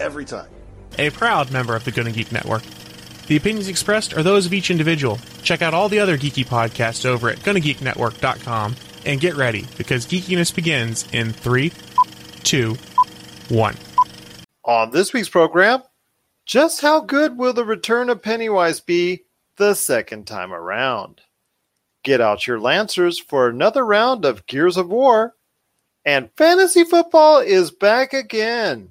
every time. A proud member of the Gonna Geek Network. The opinions expressed are those of each individual. Check out all the other geeky podcasts over at GonnaGeekNetwork.com and get ready because geekiness begins in three, two, one. On this week's program, just how good will the return of Pennywise be the second time around? Get out your Lancers for another round of Gears of War. And fantasy football is back again.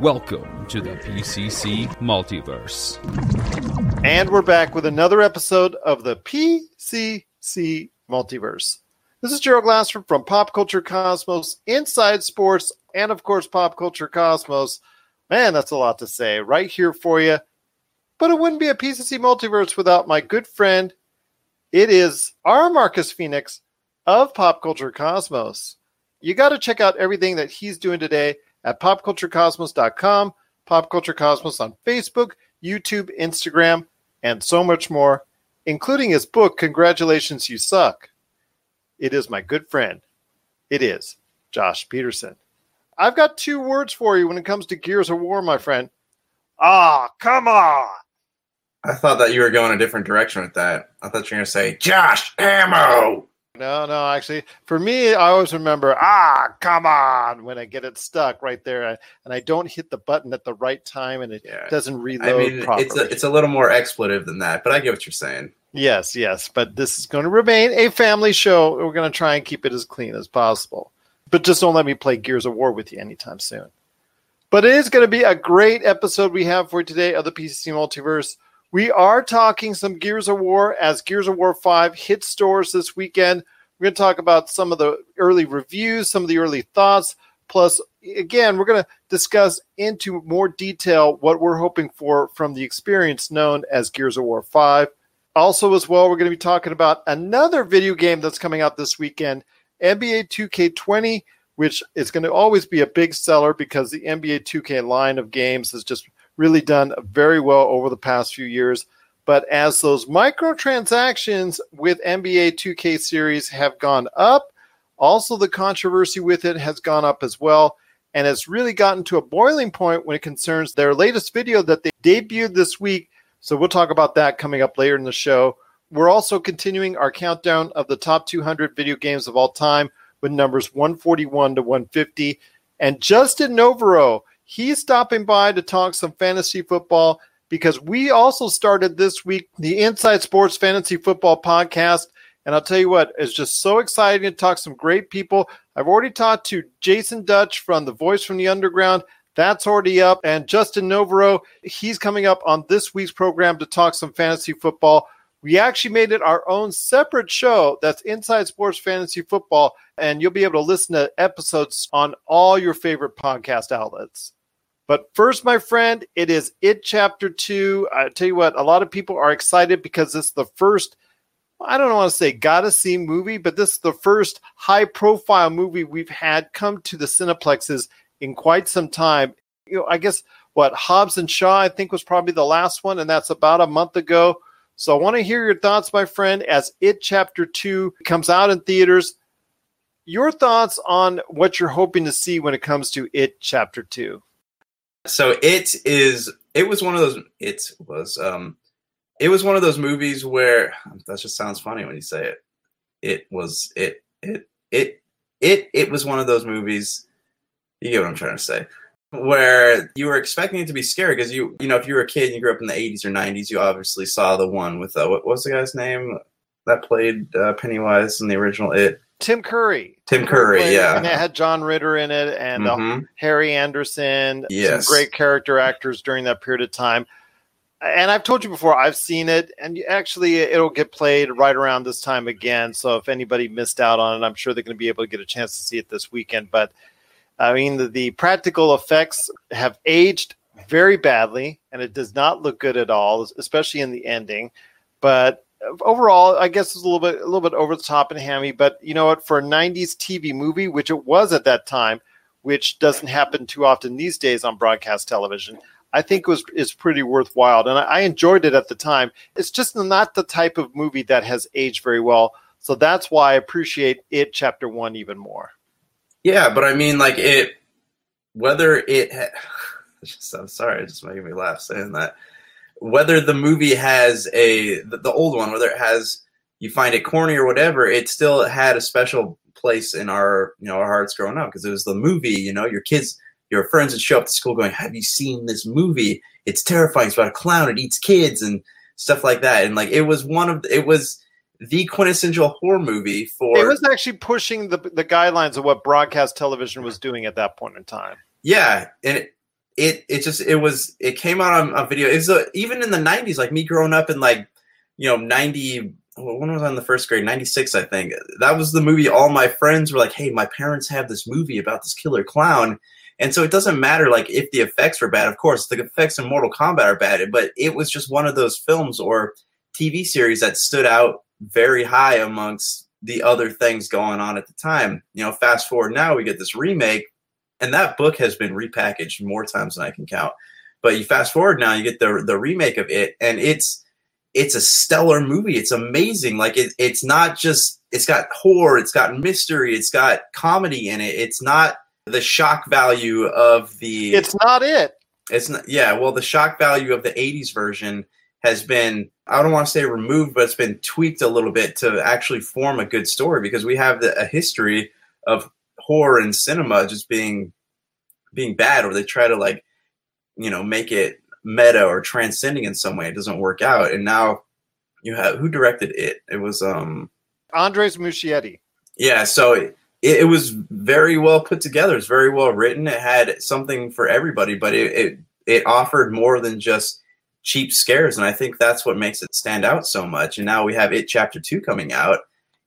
Welcome to the PCC Multiverse. And we're back with another episode of the PCC Multiverse. This is Gerald Glassford from Pop Culture Cosmos, Inside Sports, and of course, Pop Culture Cosmos. Man, that's a lot to say right here for you. But it wouldn't be a PCC Multiverse without my good friend. It is our Marcus Phoenix of Pop Culture Cosmos. You got to check out everything that he's doing today at popculturecosmos.com, Pop Culture Cosmos on Facebook, YouTube, Instagram, and so much more, including his book, Congratulations, You Suck. It is my good friend. It is Josh Peterson. I've got two words for you when it comes to Gears of War, my friend. Ah, come on. I thought that you were going a different direction with that. I thought you were going to say, Josh Ammo. No, no, actually, for me, I always remember, ah, come on, when I get it stuck right there, and I don't hit the button at the right time, and it Yeah. doesn't reload I mean, properly. it's a, it's a little more expletive than that, but I get what you're saying. Yes, yes, but this is going to remain a family show. We're going to try and keep it as clean as possible. But just don't let me play Gears of War with you anytime soon. But it is going to be a great episode we have for today of the PCC Multiverse. We are talking some Gears of War as Gears of War 5 hit stores this weekend. We're going to talk about some of the early reviews, some of the early thoughts. Plus, again, we're going to discuss into more detail what we're hoping for from the experience known as Gears of War 5. Also, as well, we're going to be talking about another video game that's coming out this weekend, NBA 2K20, which is going to always be a big seller because the NBA 2K line of games has just really done very well over the past few years. But as those microtransactions with NBA 2K series have gone up, also the controversy with it has gone up as well. And it's really gotten to a boiling point when it concerns their latest video that they debuted this week. So we'll talk about that coming up later in the show. We're also continuing our countdown of the top 200 video games of all time with numbers 141 to 150. And Justin Novaro, he's stopping by to talk some fantasy football because we also started this week the Inside Sports Fantasy Football podcast. And I'll tell you what, it's just so exciting to talk some great people. I've already talked to Jason Dutch from The Voice from the Underground. That's already up. And Justin Novaro, he's coming up on this week's program to talk some fantasy football. We actually made it our own separate show that's Inside Sports Fantasy Football, and you'll be able to listen to episodes on all your favorite podcast outlets. But first, my friend, it is It Chapter 2. I tell you what, a lot of people are excited because is the first, I don't want to say gotta see movie, but this is the first high profile movie we've had come to the Cineplexes in quite some time. You know, I guess what Hobbs and Shaw, I think, was probably the last one, and that's about a month ago. So I want to hear your thoughts, my friend, as It Chapter 2 comes out in theaters. Your thoughts on what you're hoping to see when it comes to It Chapter 2. So it is. It was one of those. It was. Um. It was one of those movies where that just sounds funny when you say it. It was. It. It. It. It. It was one of those movies. You get what I'm trying to say. where you were expecting it to be scary because you you know if you were a kid and you grew up in the 80s or 90s you obviously saw the one with uh, what was the guy's name that played uh, Pennywise in the original It Tim Curry. Tim Curry, yeah. And it had John Ritter in it and uh, Mhm. Harry Anderson. Yes. Some great character actors during that period of time. And I've told you before, I've seen it, and actually, it'll get played right around this time again. So if anybody missed out on it, I'm sure they're going to be able to get a chance to see it this weekend. But I mean, the, the practical effects have aged very badly, and it does not look good at all, especially in the ending. But overall, I guess it's a little bit a little bit over the top and hammy. But you know what? For a '90s TV movie, which it was at that time, which doesn't happen too often these days on broadcast television, I think was is pretty worthwhile, and I, I enjoyed it at the time. It's just not the type of movie that has aged very well. So that's why I appreciate it, Chapter One, even more. Yeah, but I mean, like it, whether it, ha- just, I'm sorry, it's just making me laugh saying that. Whether the movie has a the, the old one, whether it has you find it corny or whatever, it still had a special place in our you know our hearts growing up because it was the movie. You know, your kids, your friends would show up to school going, "Have you seen this movie? It's terrifying. It's about a clown. It eats kids and stuff like that." And like it was one of it was the quintessential horror movie for It was actually pushing the the guidelines of what broadcast television was doing at that point in time. Yeah, and it it, it just it was it came out on, on video. It was uh, even in the '90s, like me growing up in like you know '90. When was I in the first grade? '96, I think. That was the movie. All my friends were like, "Hey, my parents have this movie about this killer clown." And so it doesn't matter like if the effects were bad. Of course, the effects in Mortal Kombat are bad, but it was just one of those films or TV series that stood out very high amongst the other things going on at the time. You know, fast forward now, we get this remake and that book has been repackaged more times than I can count. But you fast forward now, you get the the remake of it, and it's it's a stellar movie. It's amazing. Like it, it's not just it's got horror, it's got mystery, it's got comedy in it. It's not the shock value of the It's not it. it's not yeah well the shock value of the 80s version has been i don't want to say removed but it's been tweaked a little bit to actually form a good story because we have the, a history of horror and cinema just being being bad or they try to like you know make it meta or transcending in some way it doesn't work out and now you have who directed it it was um Andres Muschietti. yeah, so it, it was very well put together. It's very well written. It had something for everybody, but it, it it offered more than just cheap scares, and I think that's what makes it stand out so much. And now we have it chapter two coming out,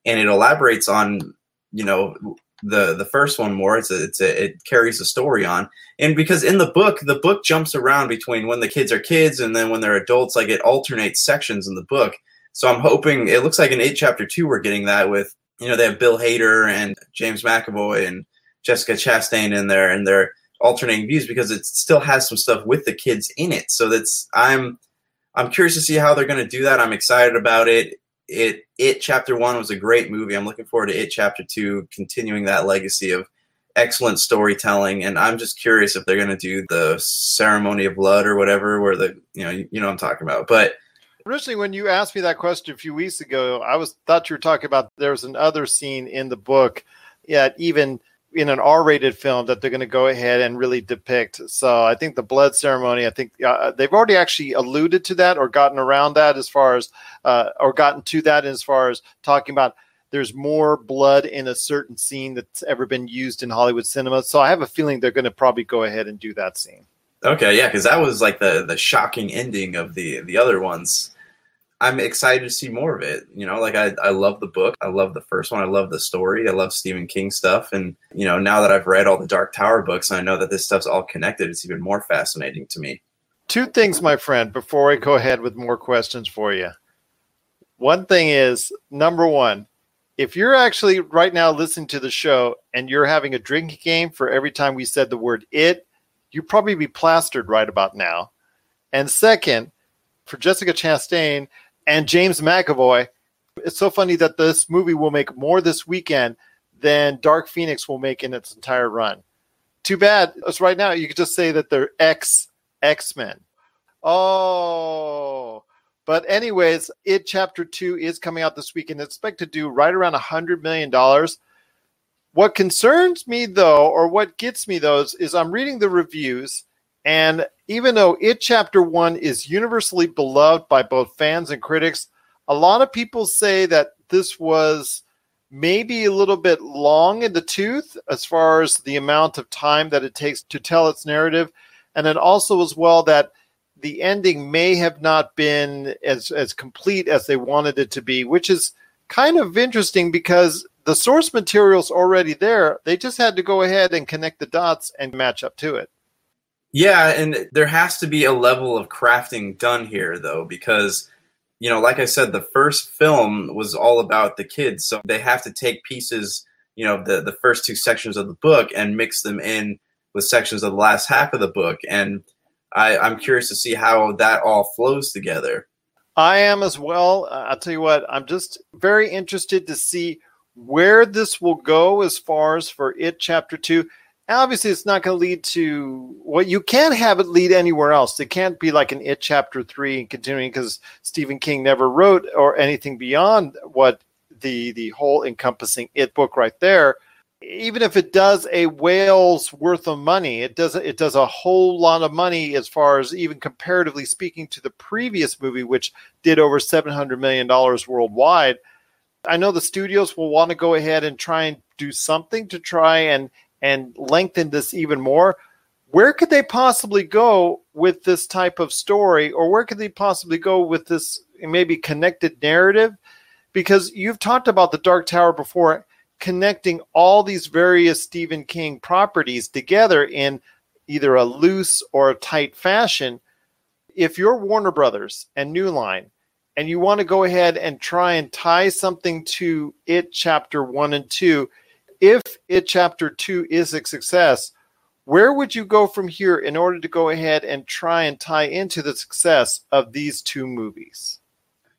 and it elaborates on you know the the first one more. It's a, it's a, it carries the story on, and because in the book, the book jumps around between when the kids are kids and then when they're adults. Like it alternates sections in the book. So I'm hoping it looks like in eight chapter two we're getting that with you know they have Bill Hader and James McAvoy and Jessica Chastain in there and they're alternating views because it still has some stuff with the kids in it. So that's I'm I'm curious to see how they're going to do that. I'm excited about it. It it chapter one was a great movie. I'm looking forward to it chapter two, continuing that legacy of excellent storytelling. And I'm just curious if they're going to do the ceremony of blood or whatever, where the you know you, you know I'm talking about, but. Originally, when you asked me that question a few weeks ago, I was thought you were talking about there was another scene in the book, yet even in an R-rated film that they're going to go ahead and really depict. So I think the blood ceremony. I think uh, they've already actually alluded to that or gotten around that as far as uh, or gotten to that as far as talking about there's more blood in a certain scene that's ever been used in Hollywood cinema. So I have a feeling they're going to probably go ahead and do that scene. Okay, yeah, because that was like the the shocking ending of the the other ones. I'm excited to see more of it. You know, like I, I love the book. I love the first one. I love the story. I love Stephen King stuff. And, you know, now that I've read all the Dark Tower books and I know that this stuff's all connected, it's even more fascinating to me. Two things, my friend, before I go ahead with more questions for you. One thing is number one, if you're actually right now listening to the show and you're having a drinking game for every time we said the word it, you'd probably be plastered right about now. And second, for Jessica Chastain and James McAvoy, it's so funny that this movie will make more this weekend than Dark Phoenix will make in its entire run. Too bad. It's right now. You could just say that they're ex X Men. Oh, but anyways, it chapter two is coming out this weekend. It's expected to do right around a hundred million dollars. What concerns me though, or what gets me though, is, is I'm reading the reviews, and even though it chapter one is universally beloved by both fans and critics, a lot of people say that this was maybe a little bit long in the tooth as far as the amount of time that it takes to tell its narrative. And then also as well that the ending may have not been as, as complete as they wanted it to be, which is kind of interesting because the source material's already there. They just had to go ahead and connect the dots and match up to it. Yeah, and there has to be a level of crafting done here, though, because you know, like I said, the first film was all about the kids, so they have to take pieces, you know, the the first two sections of the book and mix them in with sections of the last half of the book, and I, I'm curious to see how that all flows together. I am as well. Uh, I'll tell you what, I'm just very interested to see where this will go as far as for it chapter two obviously it's not going to lead to what well, you can't have it lead anywhere else. It can't be like an It chapter three and continuing because Stephen King never wrote or anything beyond what the the whole encompassing It book right there. Even if it does a whale's worth of money, it does it does a whole lot of money as far as even comparatively speaking to the previous movie, which did over seven hundred million dollars worldwide. I know the studios will want to go ahead and try and do something to try and and lengthen this even more, where could they possibly go with this type of story, or where could they possibly go with this maybe connected narrative? Because you've talked about the Dark Tower before, connecting all these various Stephen King properties together in either a loose or a tight fashion. If you're Warner Brothers and New Line, and you want to go ahead and try and tie something to it, chapter one and two, if it chapter two is a success, where would you go from here in order to go ahead and try and tie into the success of these two movies?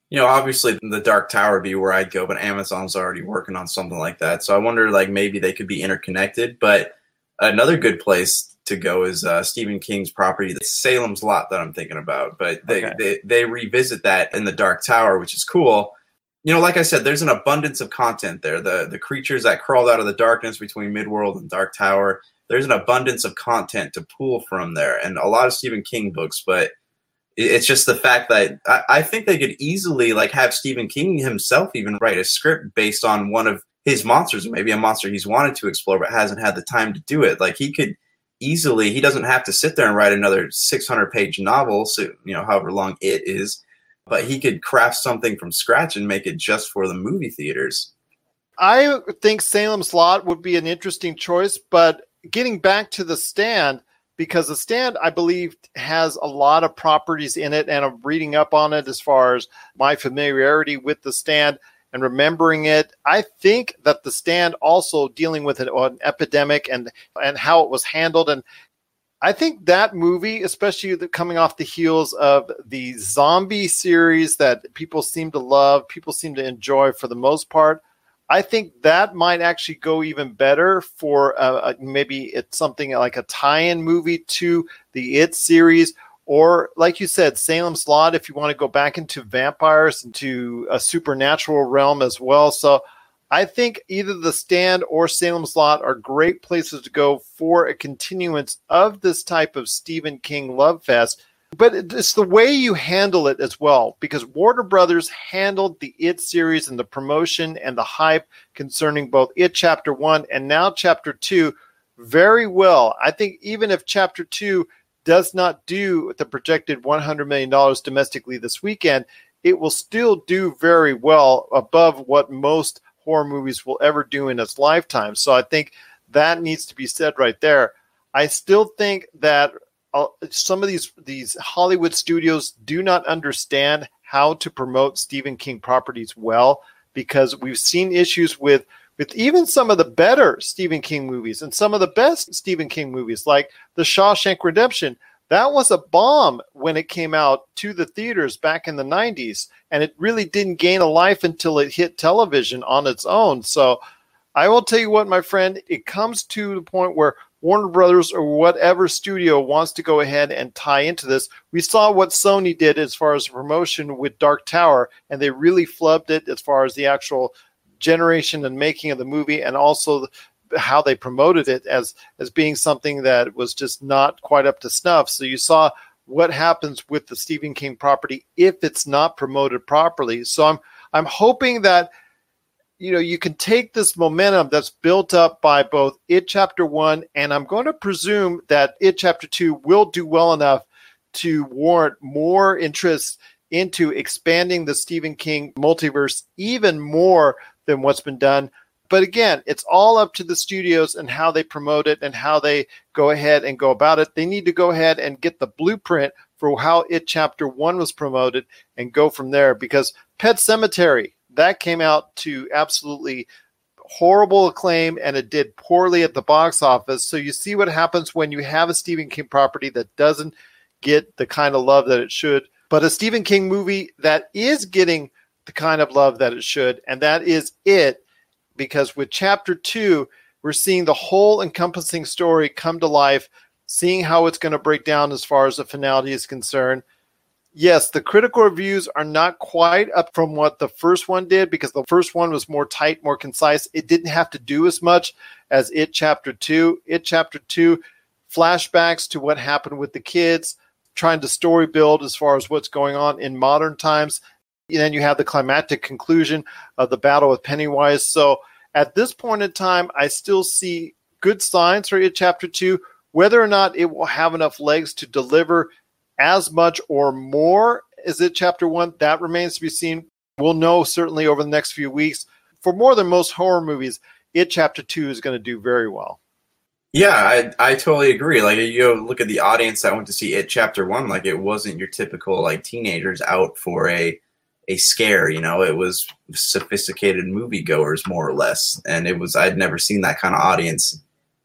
You know, obviously the Dark Tower would be where I'd go, but Amazon's already working on something like that. So I wonder, like, maybe they could be interconnected. But another good place to go is uh, Stephen King's property, the Salem's Lot, that I'm thinking about. But they, okay. they they revisit that in the Dark Tower, which is cool you know, like I said, there's an abundance of content there. The the creatures that crawled out of the darkness between Midworld and Dark Tower. There's an abundance of content to pull from there, and a lot of Stephen King books. But it's just the fact that I, I think they could easily like have Stephen King himself even write a script based on one of his monsters, or maybe a monster he's wanted to explore but hasn't had the time to do it. Like he could easily, he doesn't have to sit there and write another 600 page novel, so you know, however long it is but he could craft something from scratch and make it just for the movie theaters. I think Salem's Lot would be an interesting choice, but getting back to the stand, because the stand, I believe, has a lot of properties in it, and I'm reading up on it as far as my familiarity with the stand and remembering it. I think that the stand also dealing with an, an epidemic and and how it was handled and I think that movie, especially the, coming off the heels of the zombie series that people seem to love, people seem to enjoy for the most part, I think that might actually go even better for uh, maybe it's something like a tie-in movie to the It series, or like you said, Salem's Lot. If you want to go back into vampires into a supernatural realm as well, so I think either the stand or Salem's Lot are great places to go for a continuance of this type of Stephen King love fest. But it's the way you handle it as well, because Warner Brothers handled the It series and the promotion and the hype concerning both It Chapter 1 and now Chapter 2 very well. I think even if Chapter 2 does not do the projected $100 million domestically this weekend, it will still do very well above what most horror movies will ever do in its lifetime. So I think that needs to be said right there. I still think that uh, some of these these Hollywood studios do not understand how to promote Stephen King properties well because we've seen issues with with even some of the better Stephen King movies and some of the best Stephen King movies like The Shawshank Redemption that was a bomb when it came out to the theaters back in the 90s and it really didn't gain a life until it hit television on its own. So i will tell you what my friend it comes to the point where warner brothers or whatever studio wants to go ahead and tie into this. We saw what sony did as far as promotion with dark tower and they really flubbed it as far as the actual generation and making of the movie and also how they promoted it as as being something that was just not quite up to snuff. So you saw what happens with the Stephen King property if it's not promoted properly. So I'm I'm hoping that you know you can take this momentum that's built up by both it chapter 1 and I'm going to presume that it chapter 2 will do well enough to warrant more interest into expanding the Stephen King multiverse even more than what's been done. But again, it's all up to the studios and how they promote it and how they go ahead and go about it. They need to go ahead and get the blueprint for how it chapter one was promoted and go from there because Pet Sematary, that came out to absolutely horrible acclaim and it did poorly at the box office. So you see what happens when you have a Stephen King property that doesn't get the kind of love that it should. But a Stephen King movie that is getting the kind of love that it should, and that is it, because with chapter two, we're seeing the whole encompassing story come to life, seeing how it's going to break down as far as the finality is concerned. Yes, the critical reviews are not quite up from what the first one did because the first one was more tight, more concise. It didn't have to do as much as It Chapter 2. It Chapter 2 flashbacks to what happened with the kids, trying to story build as far as what's going on in modern times. Then you have the climactic conclusion of the battle with Pennywise. So at this point in time, I still see good signs for it chapter two. Whether or not it will have enough legs to deliver as much or more as it chapter one, that remains to be seen. We'll know certainly over the next few weeks. For more than most horror movies, it chapter two is going to do very well. Yeah, I I totally agree. Like you look at the audience that went to see it chapter one, like it wasn't your typical like teenagers out for a a scare. You know, it was sophisticated moviegoers more or less, and it was I'd never seen that kind of audience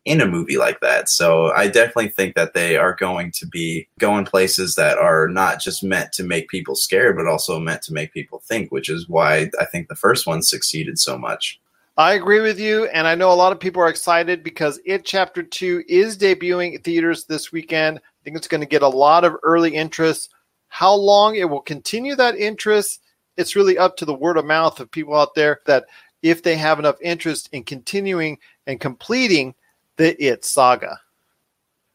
in a movie like that. So I definitely think that they are going to be going places that are not just meant to make people scared, but also meant to make people think, which is why I think the first one succeeded so much. I agree with you, and I know a lot of people are excited because It Chapter 2 is debuting in theaters this weekend. I think it's going to get a lot of early interest. How long it will continue that interest it's really up to the word of mouth of people out there that if they have enough interest in continuing and completing the It saga.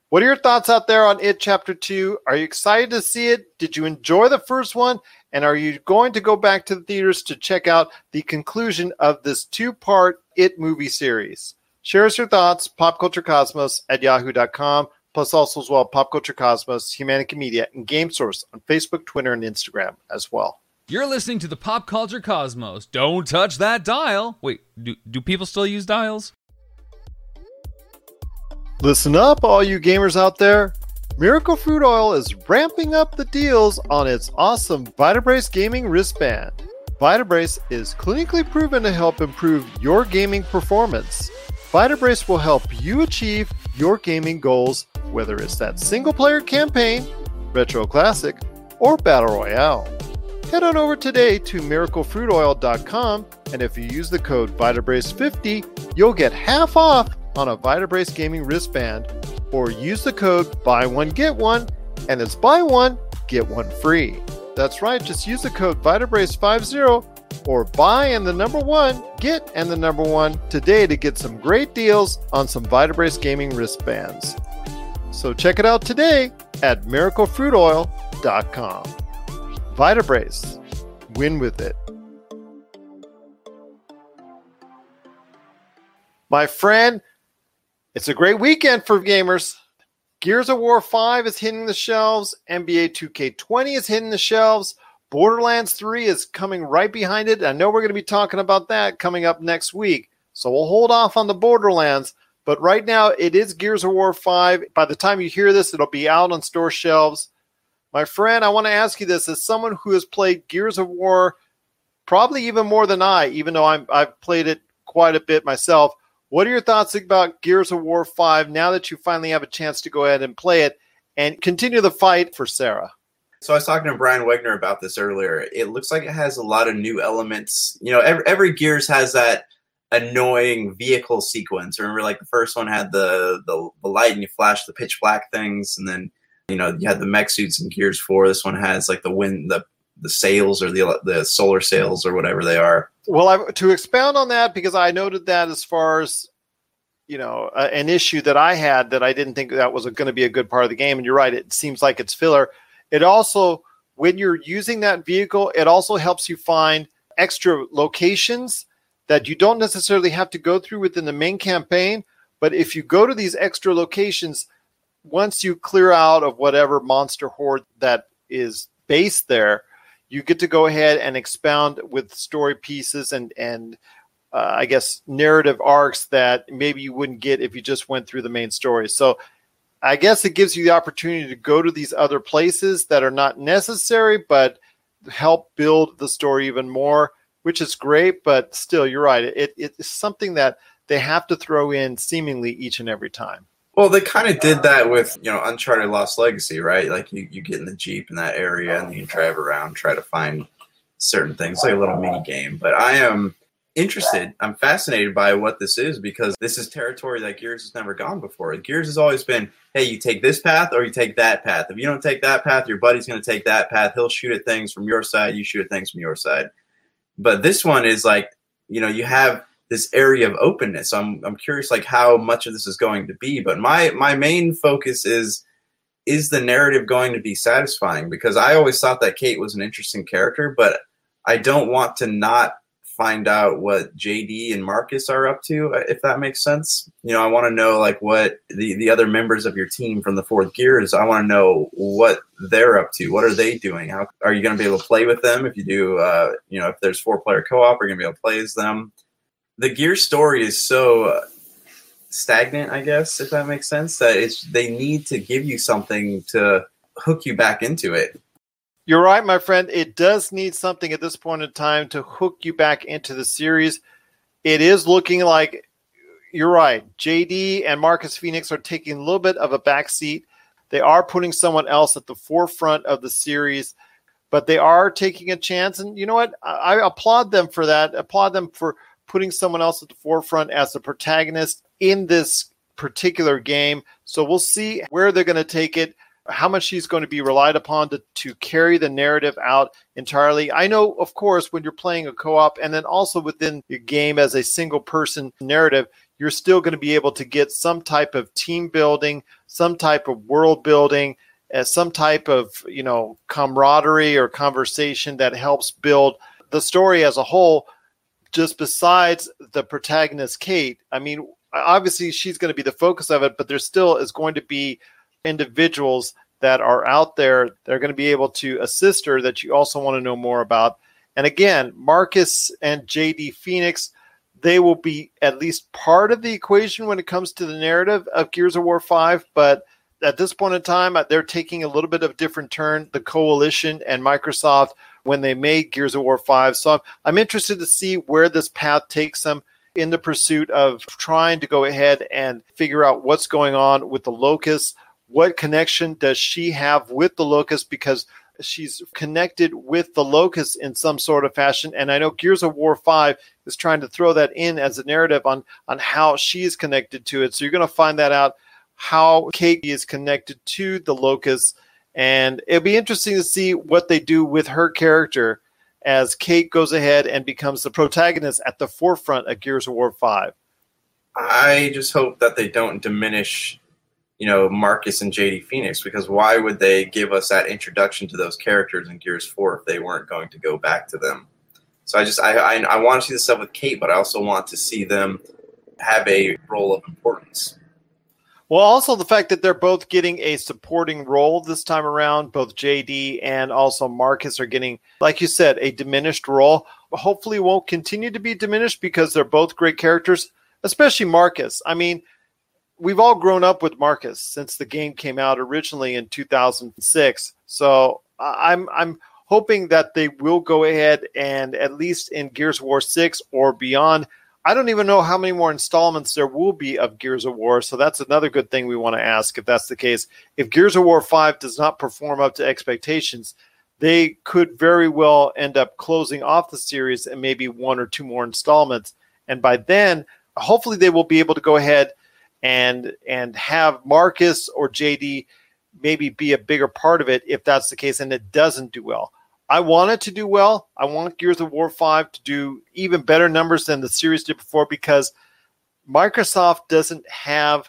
What are your thoughts out there on It Chapter 2? Are you excited to see it? Did you enjoy the first one? And are you going to go back to the theaters to check out the conclusion of this two part It movie series? Share us your thoughts, popculturecosmos at yahoo.com, plus also as well Pop Culture Cosmos, Humanity Media, and Game Source on Facebook, Twitter, and Instagram as well. You're listening to the Pop Culture Cosmos. Don't touch that dial. Wait, do, do people still use dials? Listen up, all you gamers out there. Miracle Fruit Oil is ramping up the deals on its awesome Vitabrace gaming wristband. Vitabrace is clinically proven to help improve your gaming performance. Vitabrace will help you achieve your gaming goals, whether it's that single player campaign, retro classic, or battle royale. Head on over today to miraclefruitoil.com, and if you use the code VitaBrace50, you'll get half off on a VitaBrace gaming wristband, or use the code Buy One Get One, and it's buy one get one free. That's right, just use the code VitaBrace50 or buy and the number one, get and the number one today to get some great deals on some Vitabrace gaming wristbands. So check it out today at miraclefruitoil.com. Vitabrace. Win with it. My friend, it's a great weekend for gamers. Gears of War 5 is hitting the shelves. NBA 2K20 is hitting the shelves. Borderlands 3 is coming right behind it. I know we're going to be talking about that coming up next week. So we'll hold off on the Borderlands. But right now, it is Gears of War 5. By the time you hear this, it'll be out on store shelves. My friend, I want to ask you this as someone who has played Gears of War probably even more than I, even though I'm, I've played it quite a bit myself. What are your thoughts about Gears of War 5 now that you finally have a chance to go ahead and play it and continue the fight for Sera? So I was talking to Brian Wegner about this earlier. It looks like it has a lot of new elements. You know, every, every Gears has that annoying vehicle sequence. Remember, like the first one had the, the the light and you flash the pitch black things, and then you know, you had the mech suits in Gears Four. This one has like the wind, the the sails or the the solar sails or whatever they are. Well, I, to expound on that because I noted that as far as you know, an issue that I had that I didn't think that was going to be a good part of the game. And you're right, it seems like it's filler. It also, when you're using that vehicle, it also helps you find extra locations that you don't necessarily have to go through within the main campaign. But if you go to these extra locations, once you clear out of whatever monster horde that is based there, you get to go ahead and expound with story pieces and and uh, I guess narrative arcs that maybe you wouldn't get if you just went through the main story. So I guess it gives you the opportunity to go to these other places that are not necessary, but help build the story even more, which is great. But still, you're right. It, it's something that they have to throw in seemingly each and every time. Well, they kind of did that with you know Uncharted Lost Legacy, right? Like you, you get in the jeep in that area and you drive around, try to find certain things, like a little mini game. But I am interested. I'm fascinated by what this is because this is territory that Gears has never gone before. Gears has always been, hey, you take this path or you take that path. If you don't take that path, your buddy's going to take that path. He'll shoot at things from your side, you shoot at things from your side. But this one is like, you know, you have this area of openness. I'm I'm curious like how much of this is going to be, but my my main focus is is the narrative going to be satisfying because I always thought that Kate was an interesting character, but I don't want to not find out what JD and Marcus are up to, if that makes sense. You know, I want to know like what the, the other members of your team from the fourth gears, I want to know what they're up to. What are they doing? How are you going to be able to play with them? If you do, uh, you know, if there's four player co-op, are you going to be able to play as them? The gear story is so uh, stagnant, I guess, if that makes sense, that it's, they need to give you something to hook you back into it you're right, my friend. It does need something at this point in time to hook you back into the series. It is looking like you're right. JD and Marcus Phoenix are taking a little bit of a backseat. They are putting someone else at the forefront of the series, but they are taking a chance. And you know what? I, I applaud them for that. Applaud them for putting someone else at the forefront as the protagonist in this particular game. So we'll see where they're going to take it how much she's going to be relied upon to, to carry the narrative out entirely. I know, of course, when you're playing a co op and then also within your game as a single person narrative, you're still going to be able to get some type of team building, some type of world building, as some type of you know camaraderie or conversation that helps build the story as a whole. Just besides the protagonist, Kate. I mean, obviously she's going to be the focus of it, but there still is going to be individuals that are out there that are going to be able to assist her that you also want to know more about. And again, Marcus and JD Phoenix, they will be at least part of the equation when it comes to the narrative of Gears of War 5, but at this point in time, uh, they're taking a little bit of different turn, the coalition and Microsoft when they made Gears of War 5. So I'm interested to see where this path takes them in the pursuit of trying to go ahead and figure out what's going on with the Locust, what connection does she have with the locust? Because she's connected with the locust in some sort of fashion. And i know gears of war 5 is trying to throw that in as a narrative on on how she's connected to it. So you're going to find that out how kate is connected to the locust and it'll be interesting to see what they do with her character as kate goes ahead and becomes the protagonist at the forefront of gears of war 5 i just hope that they don't diminish you know Marcus and JD Phoenix because why would they give us that introduction to those characters in Gears Four if they weren't going to go back to them? So I just I I, I want to see the stuff with Kate, but I also want to see them have a role of importance. Well, also the fact that they're both getting a supporting role this time around, both JD and also Marcus are getting, like you said, a diminished role. Hopefully, won't continue to be diminished because they're both great characters, especially Marcus. I mean, we've all grown up with Marcus since the game came out originally in 2006. So I'm I'm hoping that they will go ahead and at least in Gears of War 6 or beyond. I don't even know how many more installments there will be of Gears of War, so that's another good thing we want to ask if that's the case. If Gears of War 5 does not perform up to expectations, they could very well end up closing off the series and maybe one or two more installments. And by then, hopefully they will be able to go ahead – and and have Marcus or JD maybe be a bigger part of it if that's the case and it doesn't do well. I want it to do well. I want Gears of War 5 to do even better numbers than the series did before because Microsoft doesn't have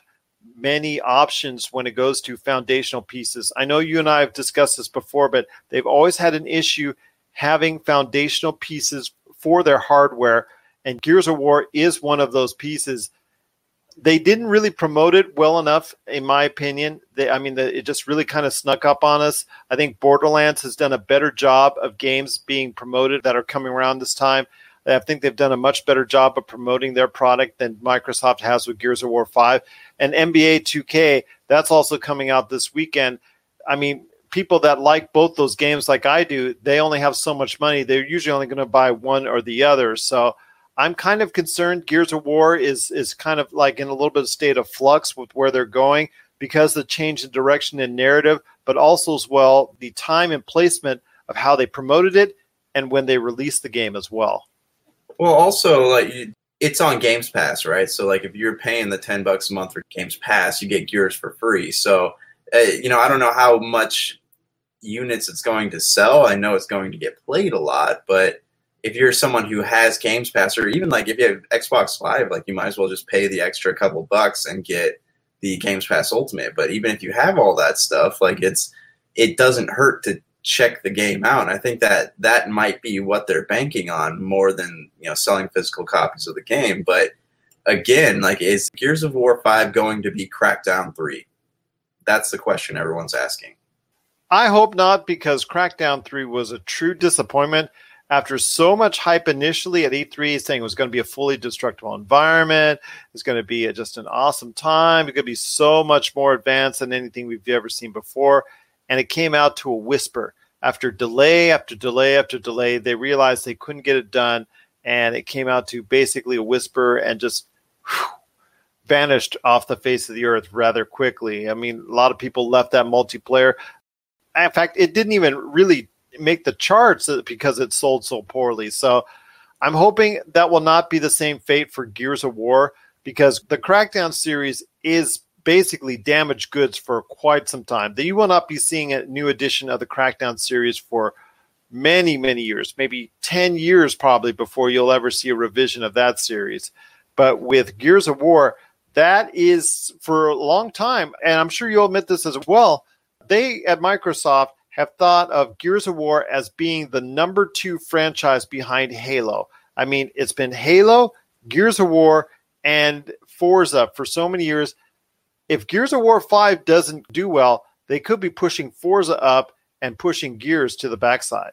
many options when it goes to foundational pieces. I know you and I have discussed this before, but they've always had an issue having foundational pieces for their hardware, and Gears of War is one of those pieces. They didn't really promote it well enough, in my opinion. They, I mean, the, it just really kind of snuck up on us. I think Borderlands has done a better job of games being promoted that are coming around this time. I think they've done a much better job of promoting their product than Microsoft has with Gears of War 5. And NBA 2K, that's also coming out this weekend. I mean, people that like both those games like I do, they only have so much money. They're usually only going to buy one or the other. So I'm kind of concerned Gears of War is is kind of like in a little bit of state of flux with where they're going because the change in direction and narrative, but also as well the time and placement of how they promoted it and when they released the game as well. Well, also like it's on Games Pass, right? So like if you're paying the ten bucks a month for Games Pass, you get Gears for free. So uh, you know I don't know how much units it's going to sell. I know it's going to get played a lot, but if you're someone who has Games Pass, or even like if you have Xbox Live, like you might as well just pay the extra couple bucks and get the Games Pass Ultimate. But even if you have all that stuff, like it's it doesn't hurt to check the game out. I think that that might be what they're banking on more than you know selling physical copies of the game. But again, like is Gears of War five going to be Crackdown three? That's the question everyone's asking. I hope not, because Crackdown three was a true disappointment. After so much hype initially at E3, saying it was going to be a fully destructible environment, it's going to be a, just an awesome time. It's going to be so much more advanced than anything we've ever seen before and it came out to a whisper. After delay after delay after delay, they realized they couldn't get it done, and it came out to basically a whisper and just whew, vanished off the face of the earth rather quickly. I mean, a lot of people left that multiplayer. In fact, it didn't even really make the charts because it sold so poorly. So I'm hoping that will not be the same fate for Gears of War because the Crackdown series is basically damaged goods for quite some time. That you will not be seeing a new edition of the Crackdown series for many, many years, maybe 10 years probably before you'll ever see a revision of that series. But with Gears of War, that is for a long time, and I'm sure you'll admit this as well. They at Microsoft have thought of Gears of War as being the number two franchise behind Halo. I mean, it's been Halo, Gears of War, and Forza for so many years if Gears of War 5 doesn't do well, they could be pushing Forza up and pushing Gears to the backside.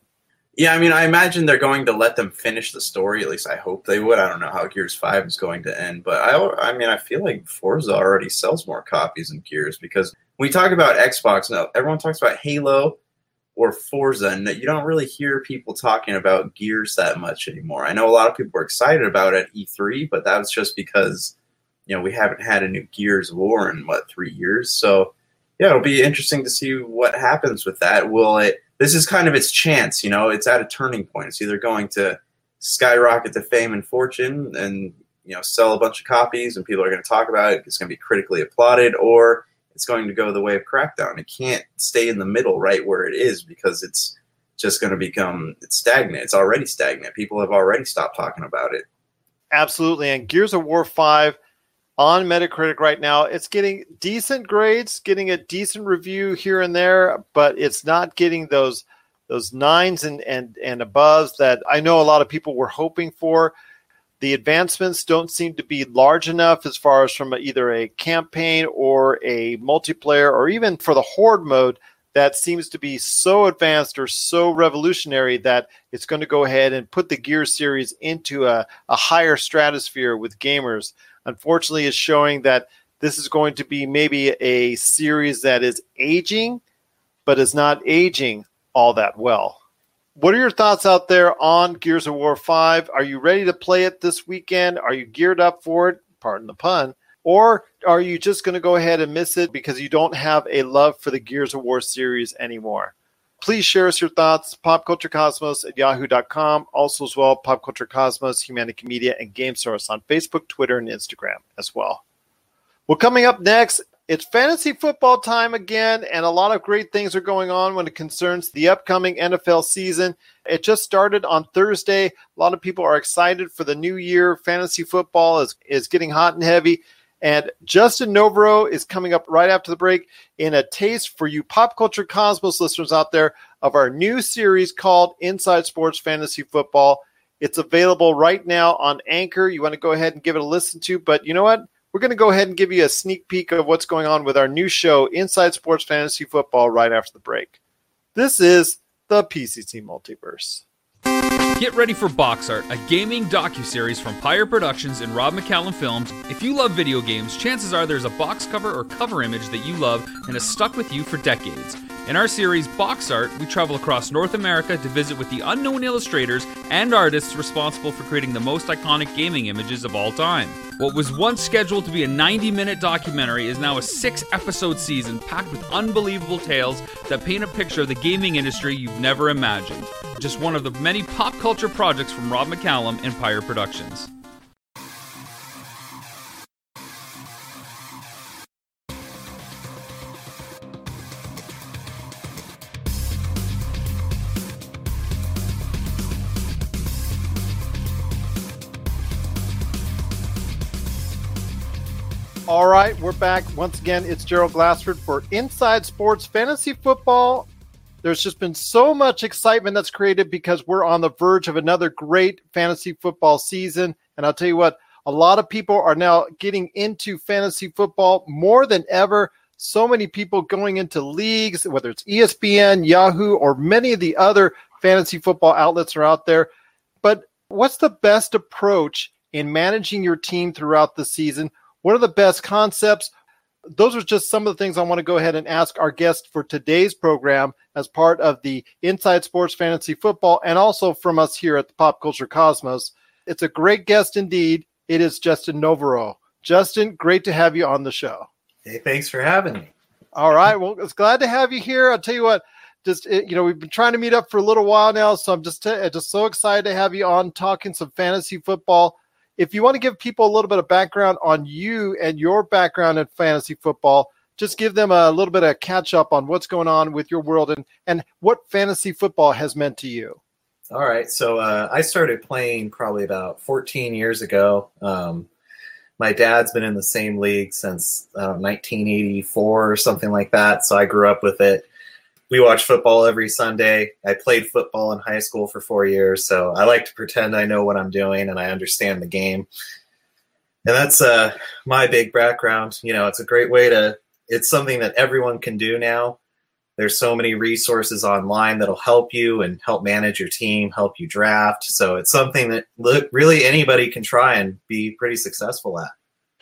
Yeah, I mean, I imagine they're going to let them finish the story. At least I hope they would. I don't know how Gears Five is going to end, but I, I mean, I feel like Forza already sells more copies than Gears because we talk about Xbox now, everyone talks about Halo or Forza, and you don't really hear people talking about Gears that much anymore. I know a lot of people were excited about it at E3, but that was just because you know we haven't had a new Gears War in what three years. So yeah, it'll be interesting to see what happens with that. Will it? This is kind of its chance. You know, it's at a turning point. It's either going to skyrocket to fame and fortune, and you know, sell a bunch of copies, and people are going to talk about it. It's going to be critically applauded, or it's going to go the way of Crackdown. It can't stay in the middle, right where it is, because it's just going to become it's stagnant. It's already stagnant. People have already stopped talking about it. Absolutely, and Gears of War Five on Metacritic right now. It's getting decent grades, getting a decent review here and there, but it's not getting those those nines and and and aboves that I know a lot of people were hoping for. The advancements don't seem to be large enough as far as from either a campaign or a multiplayer or even for the horde mode that seems to be so advanced or so revolutionary that it's going to go ahead and put the Gear series into a, a higher stratosphere with gamers unfortunately is showing that this is going to be maybe a series that is aging, but is not aging all that well. What are your thoughts out there on Gears of War 5? Are you ready to play it this weekend? Are you geared up for it? Pardon the pun. Or are you just going to go ahead and miss it because you don't have a love for the Gears of War series anymore? Please share us your thoughts. PopCultureCosmos at yahoo.com. Also, as well, Pop Culture Cosmos, Humanity Media, and Game Source on Facebook, Twitter, and Instagram as well. Well, coming up next It's fantasy football time again, and a lot of great things are going on when it concerns the upcoming NFL season. It just started on Thursday. A lot of people are excited for the new year. Fantasy football is, is getting hot and heavy. And Justin Novaro is coming up right after the break in a taste for you pop culture cosmos listeners out there of our new series called Inside Sports Fantasy Football. It's available right now on Anchor. You want to go ahead and give it a listen to. But you know what? We're going to go ahead and give you a sneak peek of what's going on with our new show, Inside Sports Fantasy Football, right after the break. This is the PCC Multiverse. Get ready for Box Art, a gaming docu-series from Pyre Productions and Rob McCallum Films. If you love video games, chances are there's a box cover or cover image that you love and has stuck with you for decades. In our series Box Art, we travel across North America to visit with the unknown illustrators and artists responsible for creating the most iconic gaming images of all time. What was once scheduled to be a 90 minute documentary is now a six episode season packed with unbelievable tales that paint a picture of the gaming industry you've never imagined. Just one of the many pop culture projects from Rob McCallum and Pyre Productions. All right, we're back. Once again, it's Gerald Glassford for Inside Sports Fantasy Football. There's just been so much excitement that's created because we're on the verge of another great fantasy football season. And I'll tell you what, a lot of people are now getting into fantasy football more than ever. So many people going into leagues, whether it's ESPN, Yahoo, or many of the other fantasy football outlets are out there. But what's the best approach in managing your team throughout the season? What are the best concepts? Those are just some of the things I want to go ahead and ask our guest for today's program as part of the Inside Sports Fantasy Football and also from us here at the Pop Culture Cosmos. It's a great guest indeed. It is Justin Novaro. Justin, great to have you on the show. Hey, thanks for having me. All right. Well, it's glad to have you here. I'll tell you what, just you know, we've been trying to meet up for a little while now, so I'm just uh, just so excited to have you on talking some fantasy football. If you want to give people a little bit of background on you and your background in fantasy football, just give them a little bit of catch up on what's going on with your world and and what fantasy football has meant to you. All right. So uh, I started playing probably about 14 years ago. Um, my dad's been in the same league since uh, 1984 or something like that. So I grew up with it. We watch football every Sunday. I played football in high school for four years. So I like to pretend I know what I'm doing and I understand the game. And that's uh, my big background. You know, it's a great way to, it's something that everyone can do now. There's so many resources online that'll help you and help manage your team, help you draft. So it's something that look, really anybody can try and be pretty successful at.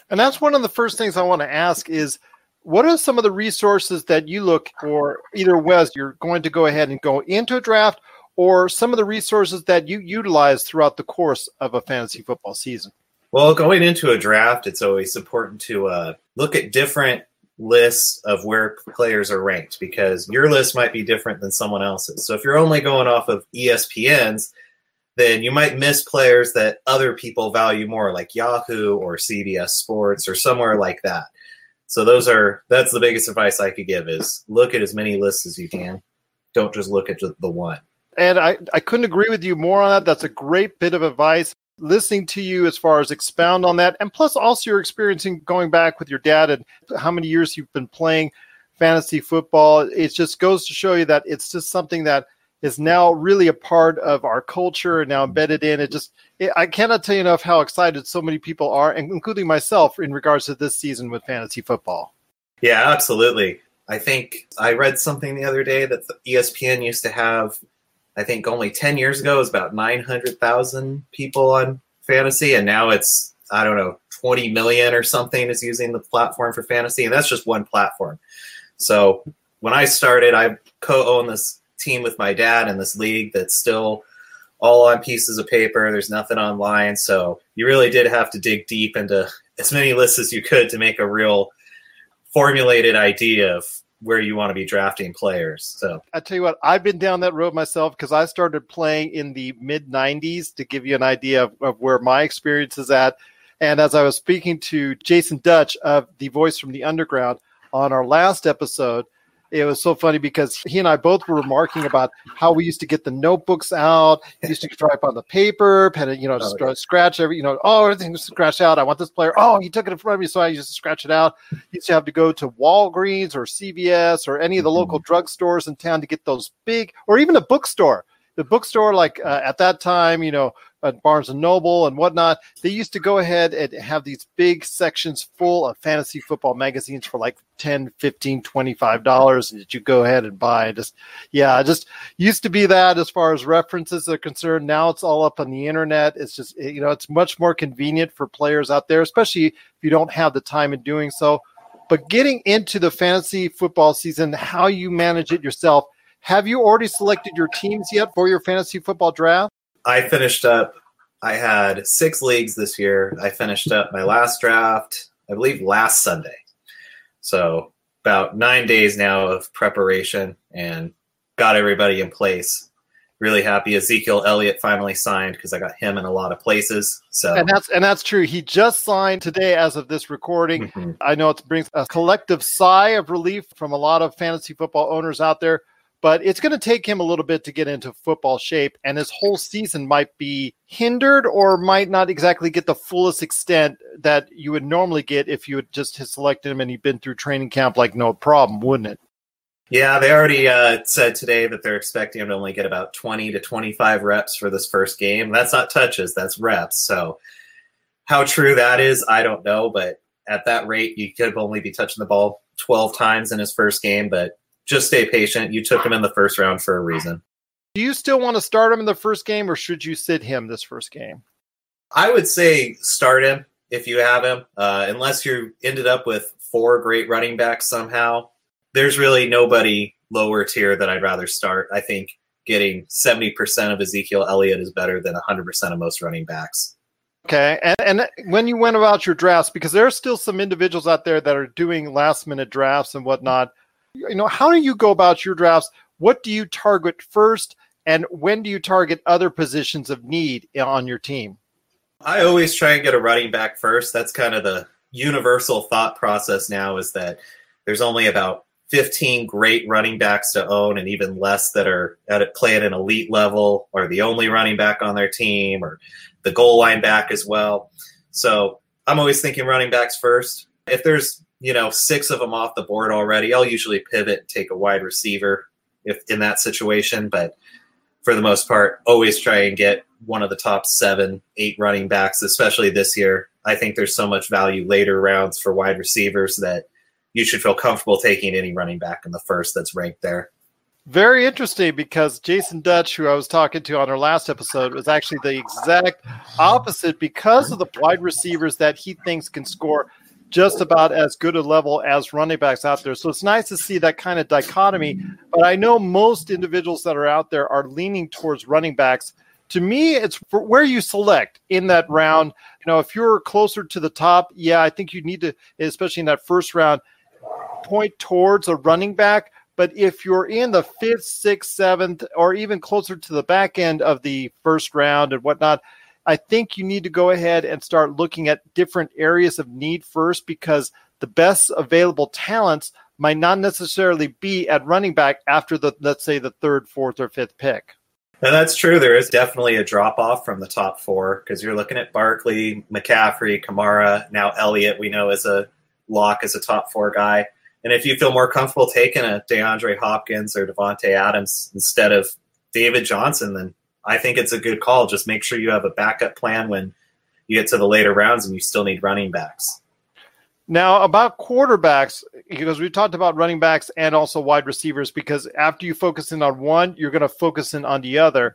And that's one of the first things I want to ask is what are some of the resources that you look for either Wes you're going to go ahead and go into a draft or some of the resources that you utilize throughout the course of a fantasy football season? Well, going into a draft, it's always important to uh, look at different lists of where players are ranked because your list might be different than someone else's. So if you're only going off of ESPN's, then you might miss players that other people value more, like Yahoo or CBS Sports or somewhere like that. So those are that's the biggest advice I could give is look at as many lists as you can. Don't just look at the one. And I, I couldn't agree with you more on that. That's a great bit of advice. Listening to you as far as expound on that, and plus also your experiencing going back with your dad and how many years you've been playing fantasy football. It just goes to show you that it's just something that is now really a part of our culture and now embedded in it. Just it, I cannot tell you enough how excited so many people are, and including myself, in regards to this season with fantasy football. Yeah, absolutely. I think I read something the other day that ESPN used to have. I think only ten years ago it was about nine hundred thousand people on fantasy, and now it's I don't know twenty million or something is using the platform for fantasy, and that's just one platform. So when I started, I co-own this team with my dad in this league that's still all on pieces of paper. There's nothing online, so you really did have to dig deep into as many lists as you could to make a real formulated idea of where you want to be drafting players. So I tell you what, I've been down that road myself because I started playing in the mid 90s to give you an idea of, of where my experience is at. And as I was speaking to Jason Dutch of the Voice from the Underground, on our last episode. It was so funny because he and I both were remarking about how we used to get the notebooks out, He used to type on the paper, pen, you know, Oh, str- scratch every, you know, oh, everything's scratched out. I want this player. Oh, he took it in front of me, so I used to scratch it out. Used to have to go to Walgreens or CVS or any of the mm-hmm. local drugstores in town to get those big, or even a bookstore. The bookstore, like uh, at that time, you know, at Barnes and Noble and whatnot, they used to go ahead and have these big sections full of fantasy football magazines for like 10 15 25 dollars that you go ahead and buy. Just yeah just used to be that as far as references are concerned. Now it's all up on the internet. It's just you know it's much more convenient for players out there especially if you don't have the time in doing so. But getting into the fantasy football season how you manage it yourself have you already selected your teams yet for your fantasy football draft I finished up. I had six leagues this year. I finished up my last draft, I believe, last Sunday. So about nine days now of preparation and got everybody in place. Really happy. Ezekiel Elliott finally signed because I got him in a lot of places. So and that's and that's true. He just signed today, as of this recording. Mhm. I know it brings a collective sigh of relief from a lot of fantasy football owners out there, but it's going to take him a little bit to get into football shape, and his whole season might be hindered or might not exactly get the fullest extent that you would normally get if you had just selected him and he'd been through training camp like no problem, wouldn't it? Yeah, they already uh, said today that they're expecting him to only get about 20 to 25 reps for this first game. That's not touches, that's reps. So, how true that is, I don't know. But at that rate, you could only be touching the ball 12 times in his first game. But just stay patient. You took him in the first round for a reason. Do you still want to start him in the first game, or should you sit him this first game? I would say start him if you have him, uh, unless you ended up with four great running backs somehow. There's really nobody lower tier that I'd rather start. I think getting 70% of Ezekiel Elliott is better than 100% of most running backs. Okay, and, and when you went about your drafts, because there are still some individuals out there that are doing last minute drafts and whatnot. You know, how do you go about your drafts? What do you target first, and when do you target other positions of need on your team? I always try and get a running back first. That's kind of the universal thought process now is that there's only about 15 great running backs to own and even less that are at a, play at an elite level or the only running back on their team or the goal line back as well. So I'm always thinking running backs first. If there's, you know, six of them off the board already, I'll usually pivot and take a wide receiver if in that situation. But for the most part, always try and get one of the top seven, eight running backs, especially this year. I think there's so much value later rounds for wide receivers that you should feel comfortable taking any running back in the first that's ranked there. Very interesting because Jason Dutch, who I was talking to on our last episode, was actually the exact opposite because of the wide receivers that he thinks can score just about as good a level as running backs out there. So it's nice to see that kind of dichotomy. But I know most individuals that are out there are leaning towards running backs. To me, it's where you select in that round. You know, if you're closer to the top, yeah, I think you need to, especially in that first round, point towards a running back. But if you're in the fifth, sixth, seventh, or even closer to the back end of the first round and whatnot, I think you need to go ahead and start looking at different areas of need first because the best available talents might not necessarily be at running back after the, let's say, the third, fourth, or fifth pick. And that's true. There is definitely a drop off from the top four because you're looking at Barkley, McCaffrey, Kamara, now Elliott, we know is a lock as a top four guy. And if you feel more comfortable taking a DeAndre Hopkins or Davante Adams instead of David Johnson, then I think it's a good call. Just make sure you have a backup plan when you get to the later rounds and you still need running backs. Now, about quarterbacks, because we talked about running backs and also wide receivers, because after you focus in on one, you're going to focus in on the other.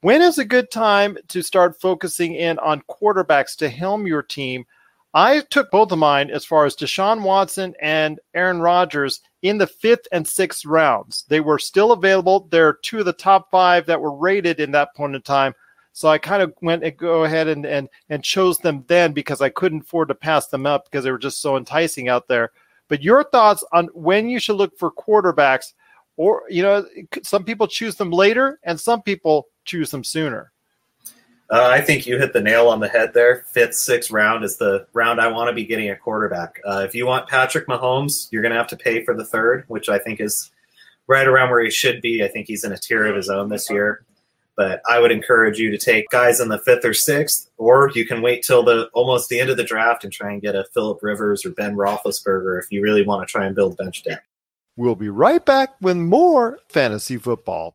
When is a good time to start focusing in on quarterbacks to helm your team? I took both of mine as far as Deshaun Watson and Aaron Rodgers in the fifth and sixth rounds. They were still available. They're two of the top five that were rated in that point in time. So I kind of went and go ahead and, and and chose them then because I couldn't afford to pass them up because they were just so enticing out there. But your thoughts on when you should look for quarterbacks, or you know, some people choose them later and some people choose them sooner. Uh, I think you hit the nail on the head there. Fifth, sixth round is the round I want to be getting a quarterback. Uh, if you want Patrick Mahomes, you're going to have to pay for the third, which I think is right around where he should be. I think he's in a tier of his own this year. But I would encourage you to take guys in the fifth or sixth, or you can wait till the almost the end of the draft and try and get a Philip Rivers or Ben Roethlisberger if you really want to try and build bench depth. We'll be right back with more fantasy football.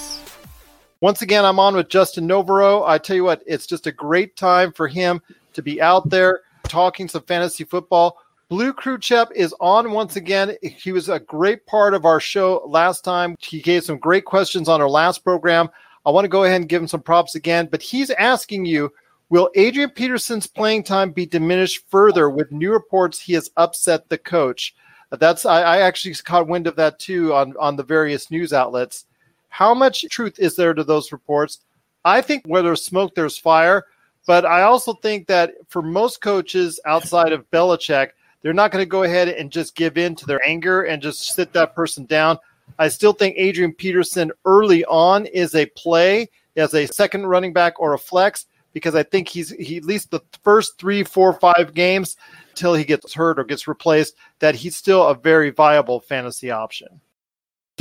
Once again, I'm on with Justin Novaro. I tell you what, it's just a great time for him to be out there talking some fantasy football. Blue Crew Chep is on once again. He was a great part of our show last time. He gave some great questions on our last program. I want to go ahead and give him some props again, but he's asking you Will Adrian Peterson's playing time be diminished further with new reports he has upset the coach? That's I, I actually caught wind of that too on, on the various news outlets. How much truth is there to those reports? I think where there's smoke, there's fire. But I also think that for most coaches outside of Belichick, they're not going to go ahead and just give in to their anger and just sit that person down. I still think Adrian Peterson early on is a play as a second running back or a flex because I think he's he at least the first three, four, five games till he gets hurt or gets replaced that he's still a very viable fantasy option.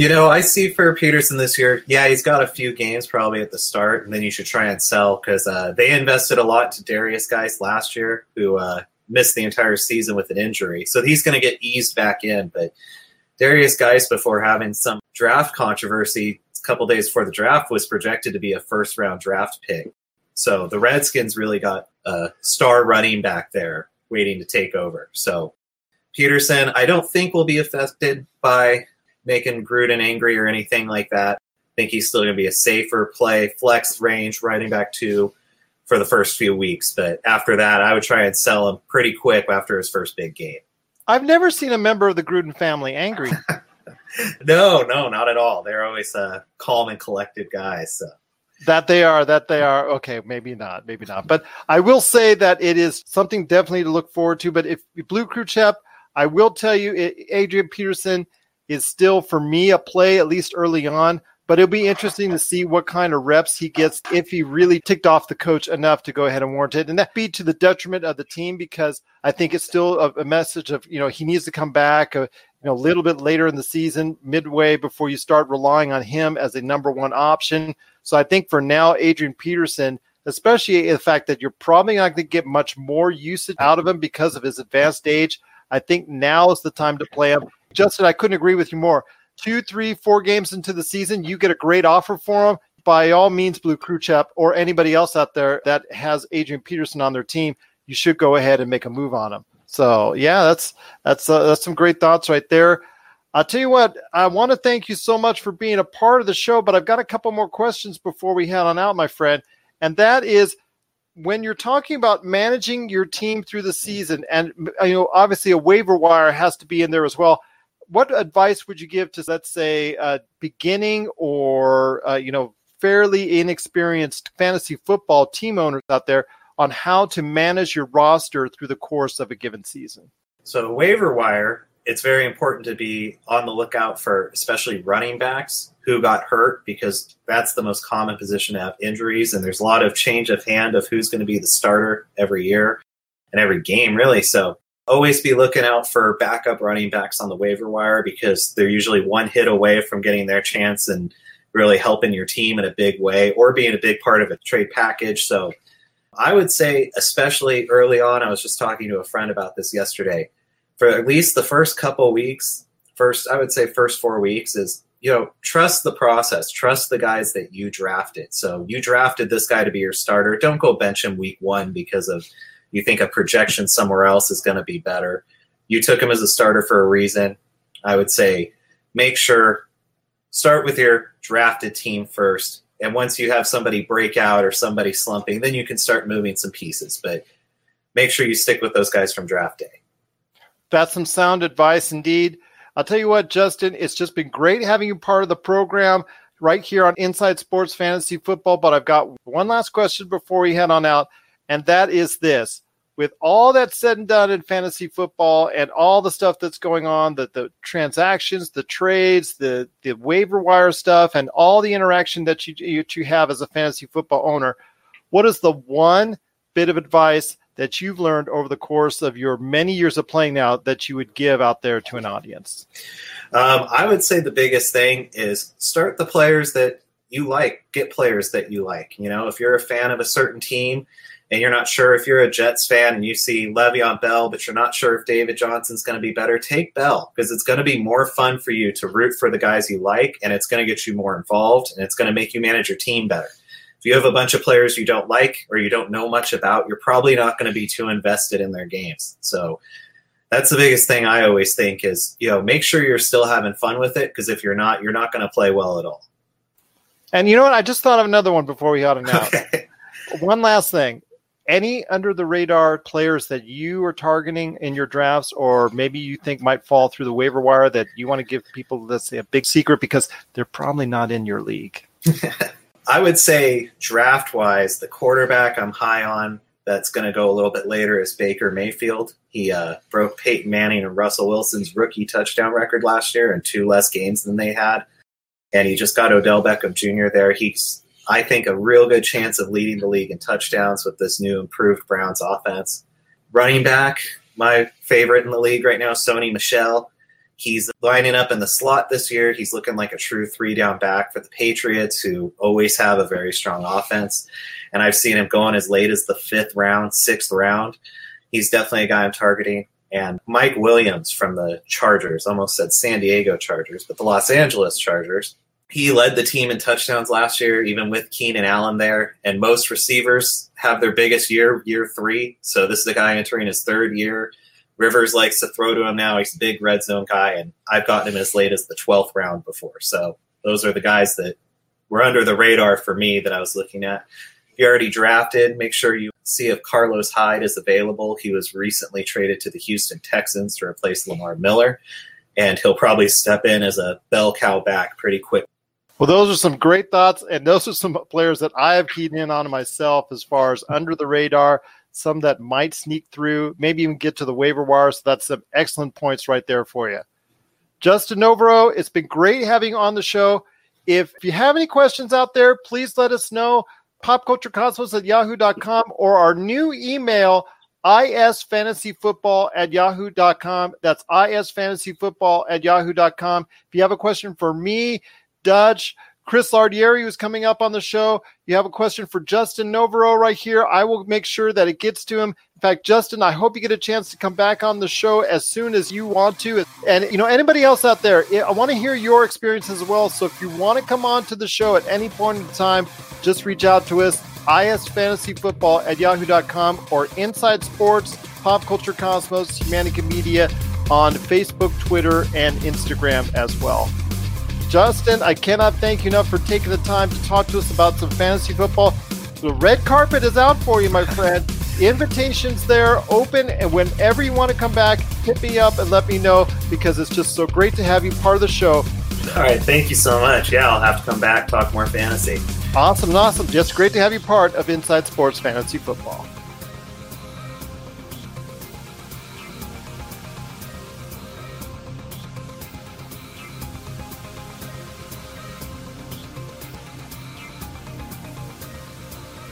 You know, I see for Peterson this year, yeah, he's got a few games probably at the start, and then you should try and sell because uh, they invested a lot to Derrius Guice last year, who uh, missed the entire season with an injury. So he's going to get eased back in. But Derrius Guice, before having some draft controversy a couple days before the draft, was projected to be a first round draft pick. So the Redskins really got a star running back there waiting to take over. So Peterson, I don't think will be affected by making Gruden angry or anything like that. I think he's still going to be a safer play, flex range, running back two for the first few weeks. But after that, I would try and sell him pretty quick after his first big game. I've never seen a member of the Gruden family angry. no, no, not at all. They're always uh, calm and collected guys. So. That they are, that they are. Okay, maybe not, maybe not. But I will say that it is something definitely to look forward to. But if Blue Crew Chep, I will tell you, Adrian Peterson is still for me a play at least early on. But it'll be interesting to see what kind of reps he gets if he really ticked off the coach enough to go ahead and warrant it. And that be to the detriment of the team because I think it's still a, a message of, you know, he needs to come back uh, you know, a little bit later in the season, midway before you start relying on him as a number one option. So I think for now, Adrian Peterson, especially the fact that you're probably not going to get much more usage out of him because of his advanced age, I think now is the time to play him. Justin, I couldn't agree with you more. Two, three, four games into the season, you get a great offer for him. By all means, Blue Crew Chap or anybody else out there that has Adrian Peterson on their team, you should go ahead and make a move on him. So yeah, that's that's uh, that's some great thoughts right there. I'll tell you what, I want to thank you so much for being a part of the show, but I've got a couple more questions before we head on out, my friend. And that is when you're talking about managing your team through the season, and you know, obviously a waiver wire has to be in there as well what advice would you give to let's say uh, beginning or uh, you know fairly inexperienced fantasy football team owners out there on how to manage your roster through the course of a given season? So waiver wire it's very important to be on the lookout for especially running backs who got hurt because that's the most common position to have injuries and there's a lot of change of hand of who's going to be the starter every year and every game really. So always be looking out for backup running backs on the waiver wire because they're usually one hit away from getting their chance and really helping your team in a big way or being a big part of a trade package. So I would say, especially early on, I was just talking to a friend about this yesterday. For at least the first couple weeks, first, I would say, first four weeks is you know, trust the process. Trust the guys that you drafted. So you drafted this guy to be your starter. Don't go bench him week one because of you think a projection somewhere else is going to be better. You took him as a starter for a reason. I would say make sure start with your drafted team first And once you have somebody break out or somebody slumping, then you can start moving some pieces. But make sure you stick with those guys from draft day. That's some sound advice indeed. I'll tell you what, Justin, it's just been great having you part of the program right here on Inside Sports Fantasy Football. But I've got one last question before we head on out, and that is this. With all that's said and done in fantasy football and all the stuff that's going on, the, the transactions, the trades, the, the waiver wire stuff, and all the interaction that you, you, you have as a fantasy football owner, what is the one bit of advice that you've learned over the course of your many years of playing now that you would give out there to an audience? Um, I would say the biggest thing is start the players that you like, get players that you like. You know, if you're a fan of a certain team and you're not sure if you're a Jets fan and you see Le'Veon Bell, but you're not sure if David Johnson's going to be better, take Bell because it's going to be more fun for you to root for the guys you like and it's going to get you more involved and it's going to make you manage your team better. If you have a bunch of players you don't like or you don't know much about, you're probably not going to be too invested in their games. So that's the biggest thing I always think is, you know, make sure you're still having fun with it because if you're not, you're not going to play well at all. And you know what? I just thought of another one before we head on out. one last thing. Any under the radar players that you are targeting in your drafts, or maybe you think might fall through the waiver wire that you want to give people, let's say, a big secret because they're probably not in your league? I would say draft wise, the quarterback I'm high on that's going to go a little bit later is Baker Mayfield. He uh, broke Peyton Manning and Russell Wilson's rookie touchdown record last year in two less games than they had. And he just got Odell Beckham Jr. there. He's, I think, a real good chance of leading the league in touchdowns with this new improved Browns offense. Running back, my favorite in the league right now, Sony Michel. He's lining up in the slot this year. He's looking like a true three down back for the Patriots, who always have a very strong offense. And I've seen him going as late as the fifth round, sixth round. He's definitely a guy I'm targeting. And Mike Williams from the Chargers, almost said San Diego Chargers, but the Los Angeles Chargers. He led the team in touchdowns last year, even with Keenan Allen there. And most receivers have their biggest year, year three. So this is a guy entering his third year. Rivers likes to throw to him now. He's a big red zone guy, and I've gotten him as late as the 12th round before. So those are the guys that were under the radar for me that I was looking at. If you already drafted, make sure you see if Carlos Hyde is available. He was recently traded to the Houston Texans to replace Lamar Miller, and he'll probably step in as a bell cow back pretty quick. Well, those are some great thoughts, and those are some players that I have keyed in on myself as far as under the radar some that might sneak through, maybe even get to the waiver wire. So that's some excellent points right there for you. Justin Novaro, it's been great having you on the show. If you have any questions out there, please let us know. Popculturecosmos at yahoo.com or our new email, isfantasyfootball at yahoo.com. That's isfantasyfootball at yahoo.com. If you have a question for me, Dutch, Chris Lardieri, who's coming up on the show. You have a question for Justin Novaro right here. I will make sure that it gets to him. In fact, Justin, I hope you get a chance to come back on the show as soon as you want to. And, you know, anybody else out there, I want to hear your experience as well. So if you want to come on to the show at any point in time, just reach out to us, isfantasyfootball at yahoo.com or Inside Sports, Pop Culture Cosmos, Humanica Media on Facebook, Twitter, and Instagram as well. Justin, I cannot thank you enough for taking the time to talk to us about some fantasy football. The red carpet is out for you, my friend. Invitations there, open, and whenever you want to come back, hit me up and let me know because it's just so great to have you part of the show. All right, thank you so much. Yeah, I'll have to come back talk more fantasy. Awesome, awesome. Just great to have you part of Inside Sports Fantasy Football.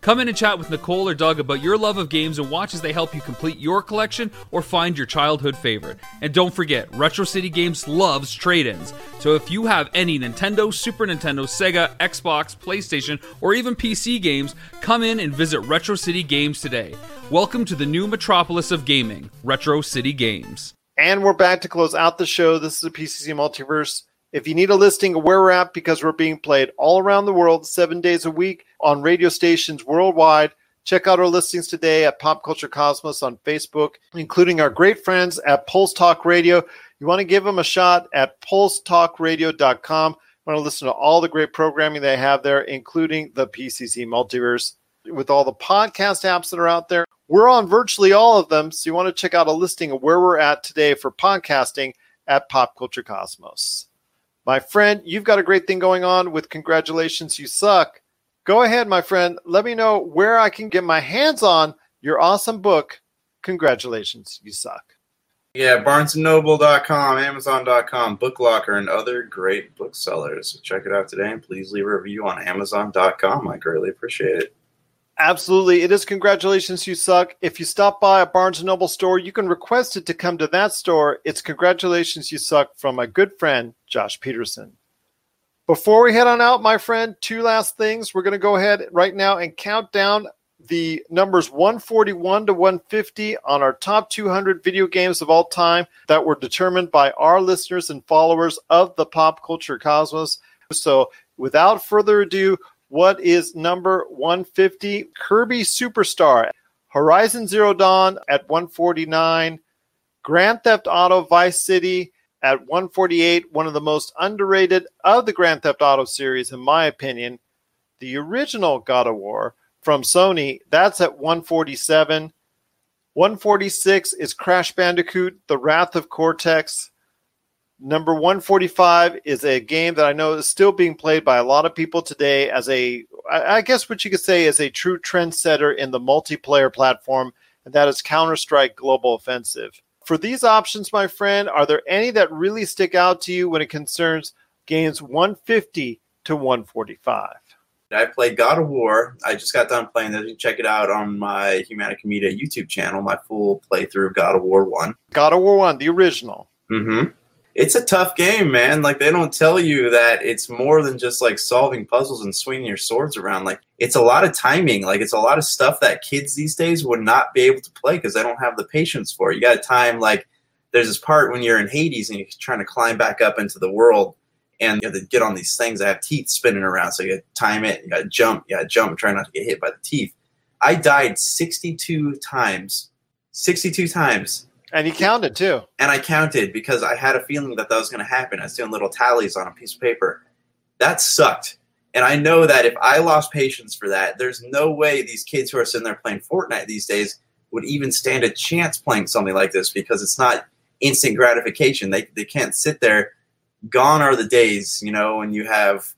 Come in and chat with Nicole or Doug about your love of games and watch as they help you complete your collection or find your childhood favorite. And don't forget, Retro City Games loves trade ins. So if you have any Nintendo, Super Nintendo, Sega, Xbox, PlayStation, or even PC games, come in and visit Retro City Games today. Welcome to the new metropolis of gaming, Retro City Games. And we're back to close out the show. This is the PCC Multiverse. If you need a listing of where we're at, because we're being played all around the world, seven days a week on radio stations worldwide, check out our listings today at Pop Culture Cosmos on Facebook, including our great friends at Pulse Talk Radio. You want to give them a shot at pulsetalkradio.com. You want to listen to all the great programming they have there, including the PCC Multiverse. With all the podcast apps that are out there, we're on virtually all of them. So you want to check out a listing of where we're at today for podcasting at Pop Culture Cosmos. My friend, you've got a great thing going on with Congratulations, You Suck. Go ahead, my friend. Let me know where I can get my hands on your awesome book. Congratulations, You Suck. Yeah, BarnesandNoble.com, Amazon.com, BookLocker, and other great booksellers. Check it out today and please leave a review on Amazon.com. I greatly appreciate it. Absolutely. It is Congratulations You Suck. If you stop by a Barnes & Noble store, you can request it to come to that store. It's Congratulations You Suck from my good friend, Josh Peterson. Before we head on out, my friend, two last things. We're going to go ahead right now and count down the numbers 141 to 150 on our top 200 video games of all time that were determined by our listeners and followers of the pop culture cosmos. So, without further ado, what is number 150? Kirby Superstar, Horizon Zero Dawn at 149, Grand Theft Auto Vice City at 148, one of the most underrated of the Grand Theft Auto series, in my opinion. The original God of War from Sony, that's at 147. 146 is Crash Bandicoot, The Wrath of Cortex. Number 145 is a game that I know is still being played by a lot of people today as a, I guess what you could say is a true trendsetter in the multiplayer platform, and that is Counter Strike Global Offensive. For these options, my friend, are there any that really stick out to you when it concerns games 150 to 145? I played God of War. I just got done playing this. You can check it out on my Humanica Media YouTube channel, my full playthrough of God of War 1. God of War 1, the original. Mm-hmm. It's a tough game, man. Like, they don't tell you that it's more than just like solving puzzles and swinging your swords around. Like, it's a lot of timing. Like, it's a lot of stuff that kids these days would not be able to play because they don't have the patience for it. You got to time, like, there's this part when you're in Hades and you're trying to climb back up into the world and you have to get on these things that have teeth spinning around. So you got to time it, you got to jump, you got to jump, try not to get hit by the teeth. I died 62 times. 62 times. And you counted too. And I counted because I had a feeling that that was going to happen. I was doing little tallies on a piece of paper. That sucked. And I know that if I lost patience for that, there's no way these kids who are sitting there playing Fortnite these days would even stand a chance playing something like this because it's not instant gratification. They, they can't sit there gone are the days, you know, when you have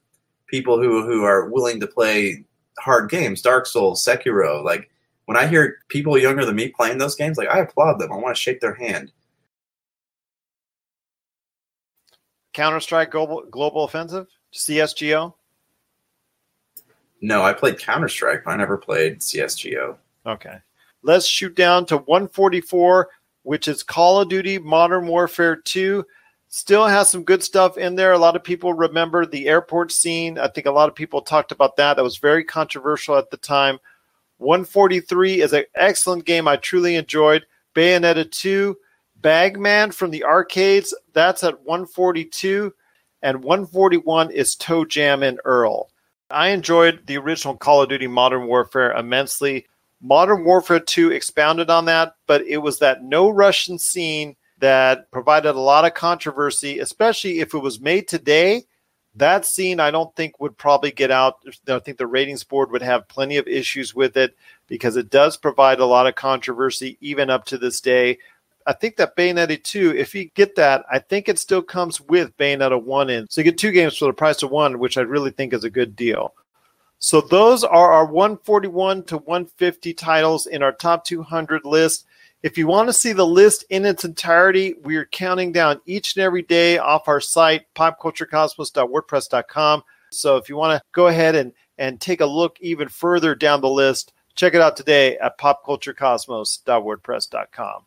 people who who are willing to play hard games, Dark Souls, Sekiro. Like when I hear people younger than me playing those games, like I applaud them. I want to shake their hand. Counter Strike Global Global Offensive, CS:GO. No, I played Counter Strike, but I never played CS:GO. Okay, let's shoot down to 144, which is Call of Duty Modern Warfare 2 still has some good stuff in there. A lot of people remember the airport scene. I think a lot of people talked about that. That was very controversial at the time. 143 is an excellent game I truly enjoyed. Bayonetta 2, Bagman from the arcades, that's at 142. And 141 is ToeJam and Earl. I enjoyed the original Call of Duty Modern Warfare immensely. Modern Warfare 2 expounded on that, but it was that no Russian scene that provided a lot of controversy, especially if it was made today. That scene, I don't think would probably get out. I think the ratings board would have plenty of issues with it because it does provide a lot of controversy even up to this day. I think that Bayonetta 2, if you get that, I think it still comes with Bayonetta 1 in. So you get two games for the price of one, which I really think is a good deal. So those are our 141 to 150 titles in our top 200 list. If you want to see the list in its entirety, we are counting down each and every day off our site, popculturecosmos.wordpress.com. So if you want to go ahead and, and take a look even further down the list, check it out today at popculturecosmos.wordpress.com.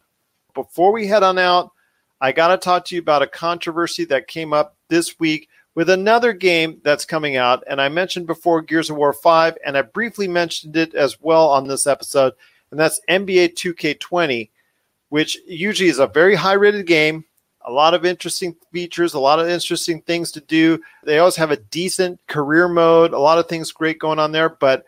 Before we head on out, I got to talk to you about a controversy that came up this week with another game that's coming out. And I mentioned before Gears of War 5, and I briefly mentioned it as well on this episode and that's NBA 2K20. which usually is a very high rated game, a lot of interesting features, a lot of interesting things to do. They always have a decent career mode, a lot of things great going on there. But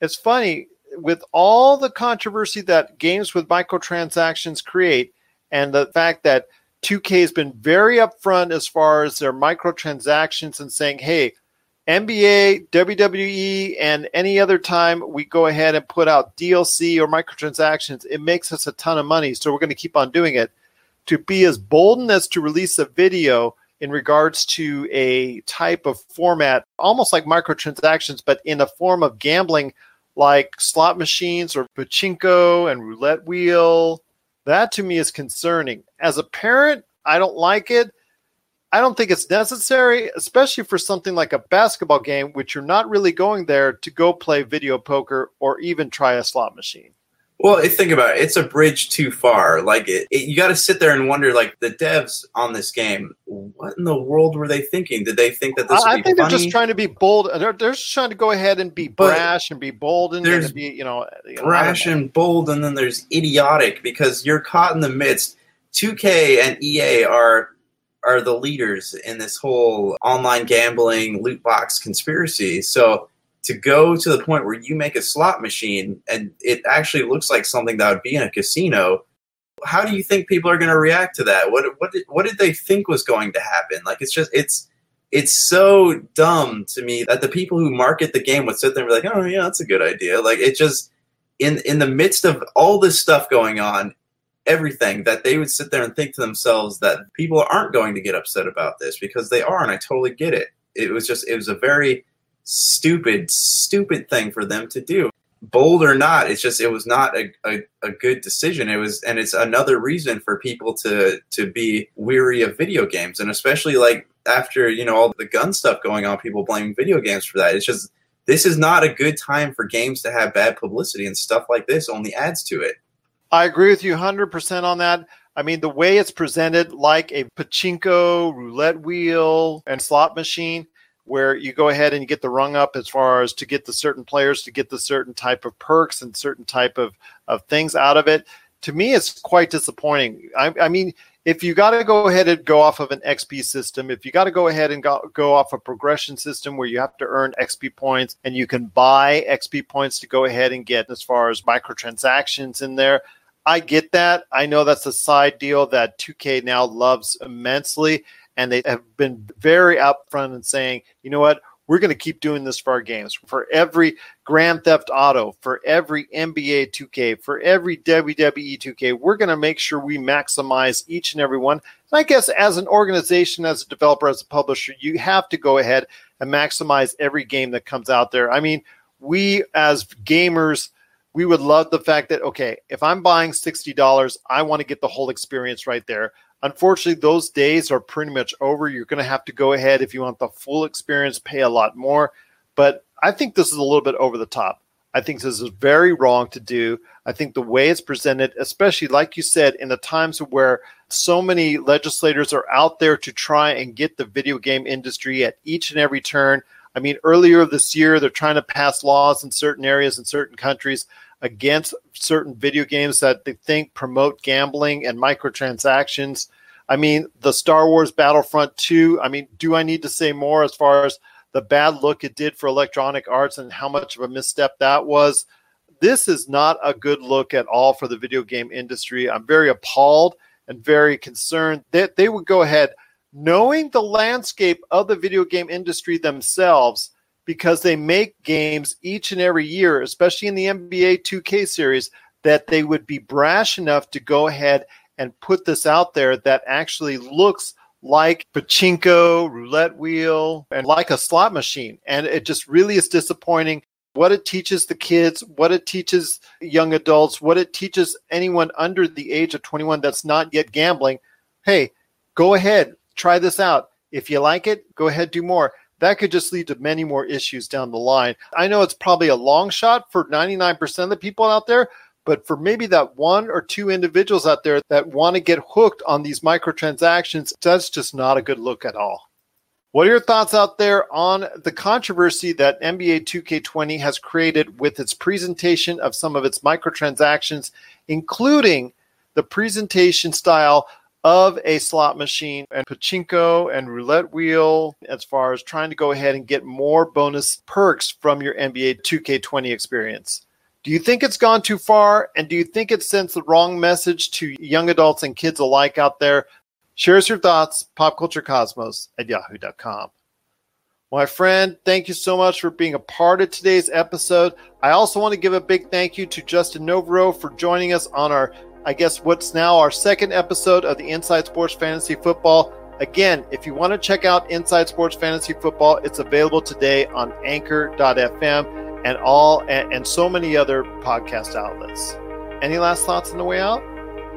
it's funny with all the controversy that games with microtransactions create, and the fact that 2K has been very upfront as far as their microtransactions and saying, hey, NBA, WWE, and any other time we go ahead and put out DLC or microtransactions, it makes us a ton of money. So we're going to keep on doing it. To be as bold as to release a video in regards to a type of format, almost like microtransactions, but in a form of gambling like slot machines or pachinko and roulette wheel, that to me is concerning. As a parent, I don't like it. I don't think it's necessary, especially for something like a basketball game, which you're not really going there to go play video poker or even try a slot machine. Well, think about it. It's a bridge too far. Like it, it you got to sit there and wonder. Like the devs on this game, what in the world were they thinking? Did they think that this? I, would think be they're just trying to be bold. They're, they're just trying to go ahead and be But brash and be bold and, there's and be, you know, you know, I don't brash know. and bold, and then there's idiotic because you're caught in the midst. 2K and EA are are the leaders in this whole online gambling loot box conspiracy. So to go to the point where you make a slot machine and it actually looks like something that would be in a casino, how do you think people are going to react to that? What what did, what did they think was going to happen? Like it's just it's it's so dumb to me that the people who market the game would sit there and be like, "Oh yeah, that's a good idea." Like it just in in the midst of all this stuff going on, everything that they would sit there and think to themselves that people aren't going to get upset about this because they are, and I totally get it. It was just it was a very stupid, stupid thing for them to do. Bold or not, it's just it was not a, a, a good decision. It was and it's another reason for people to to be weary of video games. And especially like after, you know, all the gun stuff going on, people blaming video games for that. It's just this is not a good time for games to have bad publicity and stuff like this only adds to it. I agree with you 100% on that. I mean, the way it's presented, like a pachinko, roulette wheel, and slot machine, where you go ahead and you get the rung up as far as to get the certain players to get the certain type of perks and certain type of, of things out of it. To me, it's quite disappointing. I, I mean, if you got to go ahead and go off of an XP system, if you got to go ahead and go, go off a progression system where you have to earn XP points and you can buy XP points to go ahead and get as far as microtransactions in there, I get that. I know that's a side deal that 2K now loves immensely. And they have been very upfront in saying, you know what? We're going to keep doing this for our games. For every Grand Theft Auto, for every NBA 2K, for every WWE 2K, we're going to make sure we maximize each and every one. And I guess as an organization, as a developer, as a publisher, you have to go ahead and maximize every game that comes out there. I mean, we as gamers, we would love the fact that okay if i'm buying $60 i want to get the whole experience right there. Unfortunately those days are pretty much over. You're going to have to go ahead if you want the full experience pay a lot more. But i think this is a little bit over the top. I think this is very wrong to do. I think the way it's presented especially like you said in the times where so many legislators are out there to try and get the video game industry at each and every turn I mean, earlier this year, they're trying to pass laws in certain areas in certain countries against certain video games that they think promote gambling and microtransactions. I mean, the Star Wars Battlefront 2, I mean, do I need to say more as far as the bad look it did for Electronic Arts and how much of a misstep that was? This is not a good look at all for the video game industry. I'm very appalled and very concerned that they would go ahead knowing the landscape of the video game industry themselves because they make games each and every year, especially in the NBA 2K series, that they would be brash enough to go ahead and put this out there that actually looks like pachinko, roulette wheel, and like a slot machine. And it just really is disappointing what it teaches the kids, what it teaches young adults, what it teaches anyone under the age of 21 that's not yet gambling. Hey, go ahead, try this out. If you like it, go ahead, do more. That could just lead to many more issues down the line. I know it's probably a long shot for 99% of the people out there, but for maybe that one or two individuals out there that want to get hooked on these microtransactions, that's just not a good look at all. What are your thoughts out there on the controversy that NBA 2K20 has created with its presentation of some of its microtransactions, including the presentation style of a slot machine and pachinko and roulette wheel as far as trying to go ahead and get more bonus perks from your NBA 2K20 experience. Do you think it's gone too far? And do you think it sends the wrong message to young adults and kids alike out there? Share us your thoughts, popculturecosmos at yahoo.com. My friend, thank you so much for being a part of today's episode. I also want to give a big thank you to Justin Novaro for joining us on our I guess what's now our second episode of the Inside Sports Fantasy Football. Again, if you want to check out Inside Sports Fantasy Football, it's available today on anchor.fm and all and, and so many other podcast outlets. Any last thoughts on the way out?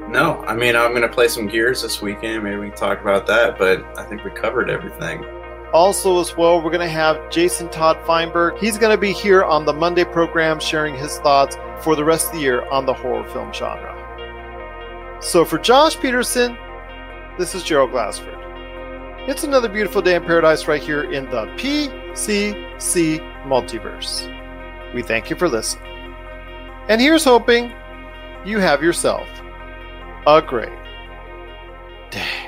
No, I mean I'm going to play some Gears this weekend. Maybe we can talk about that, but I think we covered everything. Also, as well, we're going to have Jason Todd Feinberg. He's going to be here on the Monday program sharing his thoughts for the rest of the year on the horror film genre. So for Josh Peterson, this is Gerald Glassford. It's another beautiful day in paradise right here in the PCC multiverse. We thank you for listening. And here's hoping you have yourself a great day.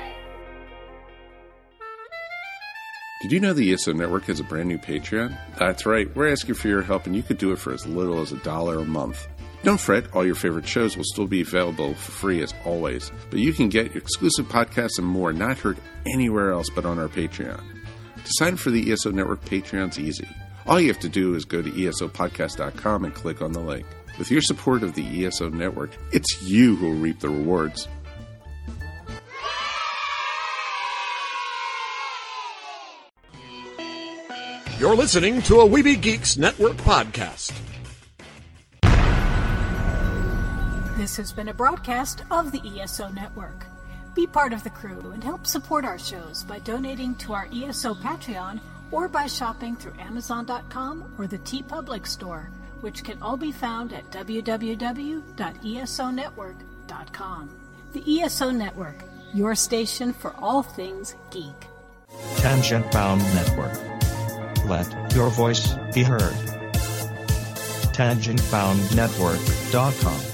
Did you know the ESO Network has a brand new Patreon? That's right, we're asking for your help, and you could do it for as little as a dollar a month. Don't fret, all your favorite shows will still be available for free as always, but you can get exclusive podcasts and more not heard anywhere else but on our Patreon. To sign up for the ESO Network Patreon's easy. All you have to do is go to esopodcast.com and click on the link. With your support of the ESO Network, it's you who will reap the rewards. You're listening to a Weeby Geeks Network podcast. This has been a broadcast of the ESO Network. Be part of the crew and help support our shows by donating to our ESO Patreon or by shopping through Amazon.com or the TeePublic store, which can all be found at www.esonetwork.com. The ESO Network, your station for all things geek. Tangent Bound Network. Let your voice be heard. TangentBoundNetwork.com.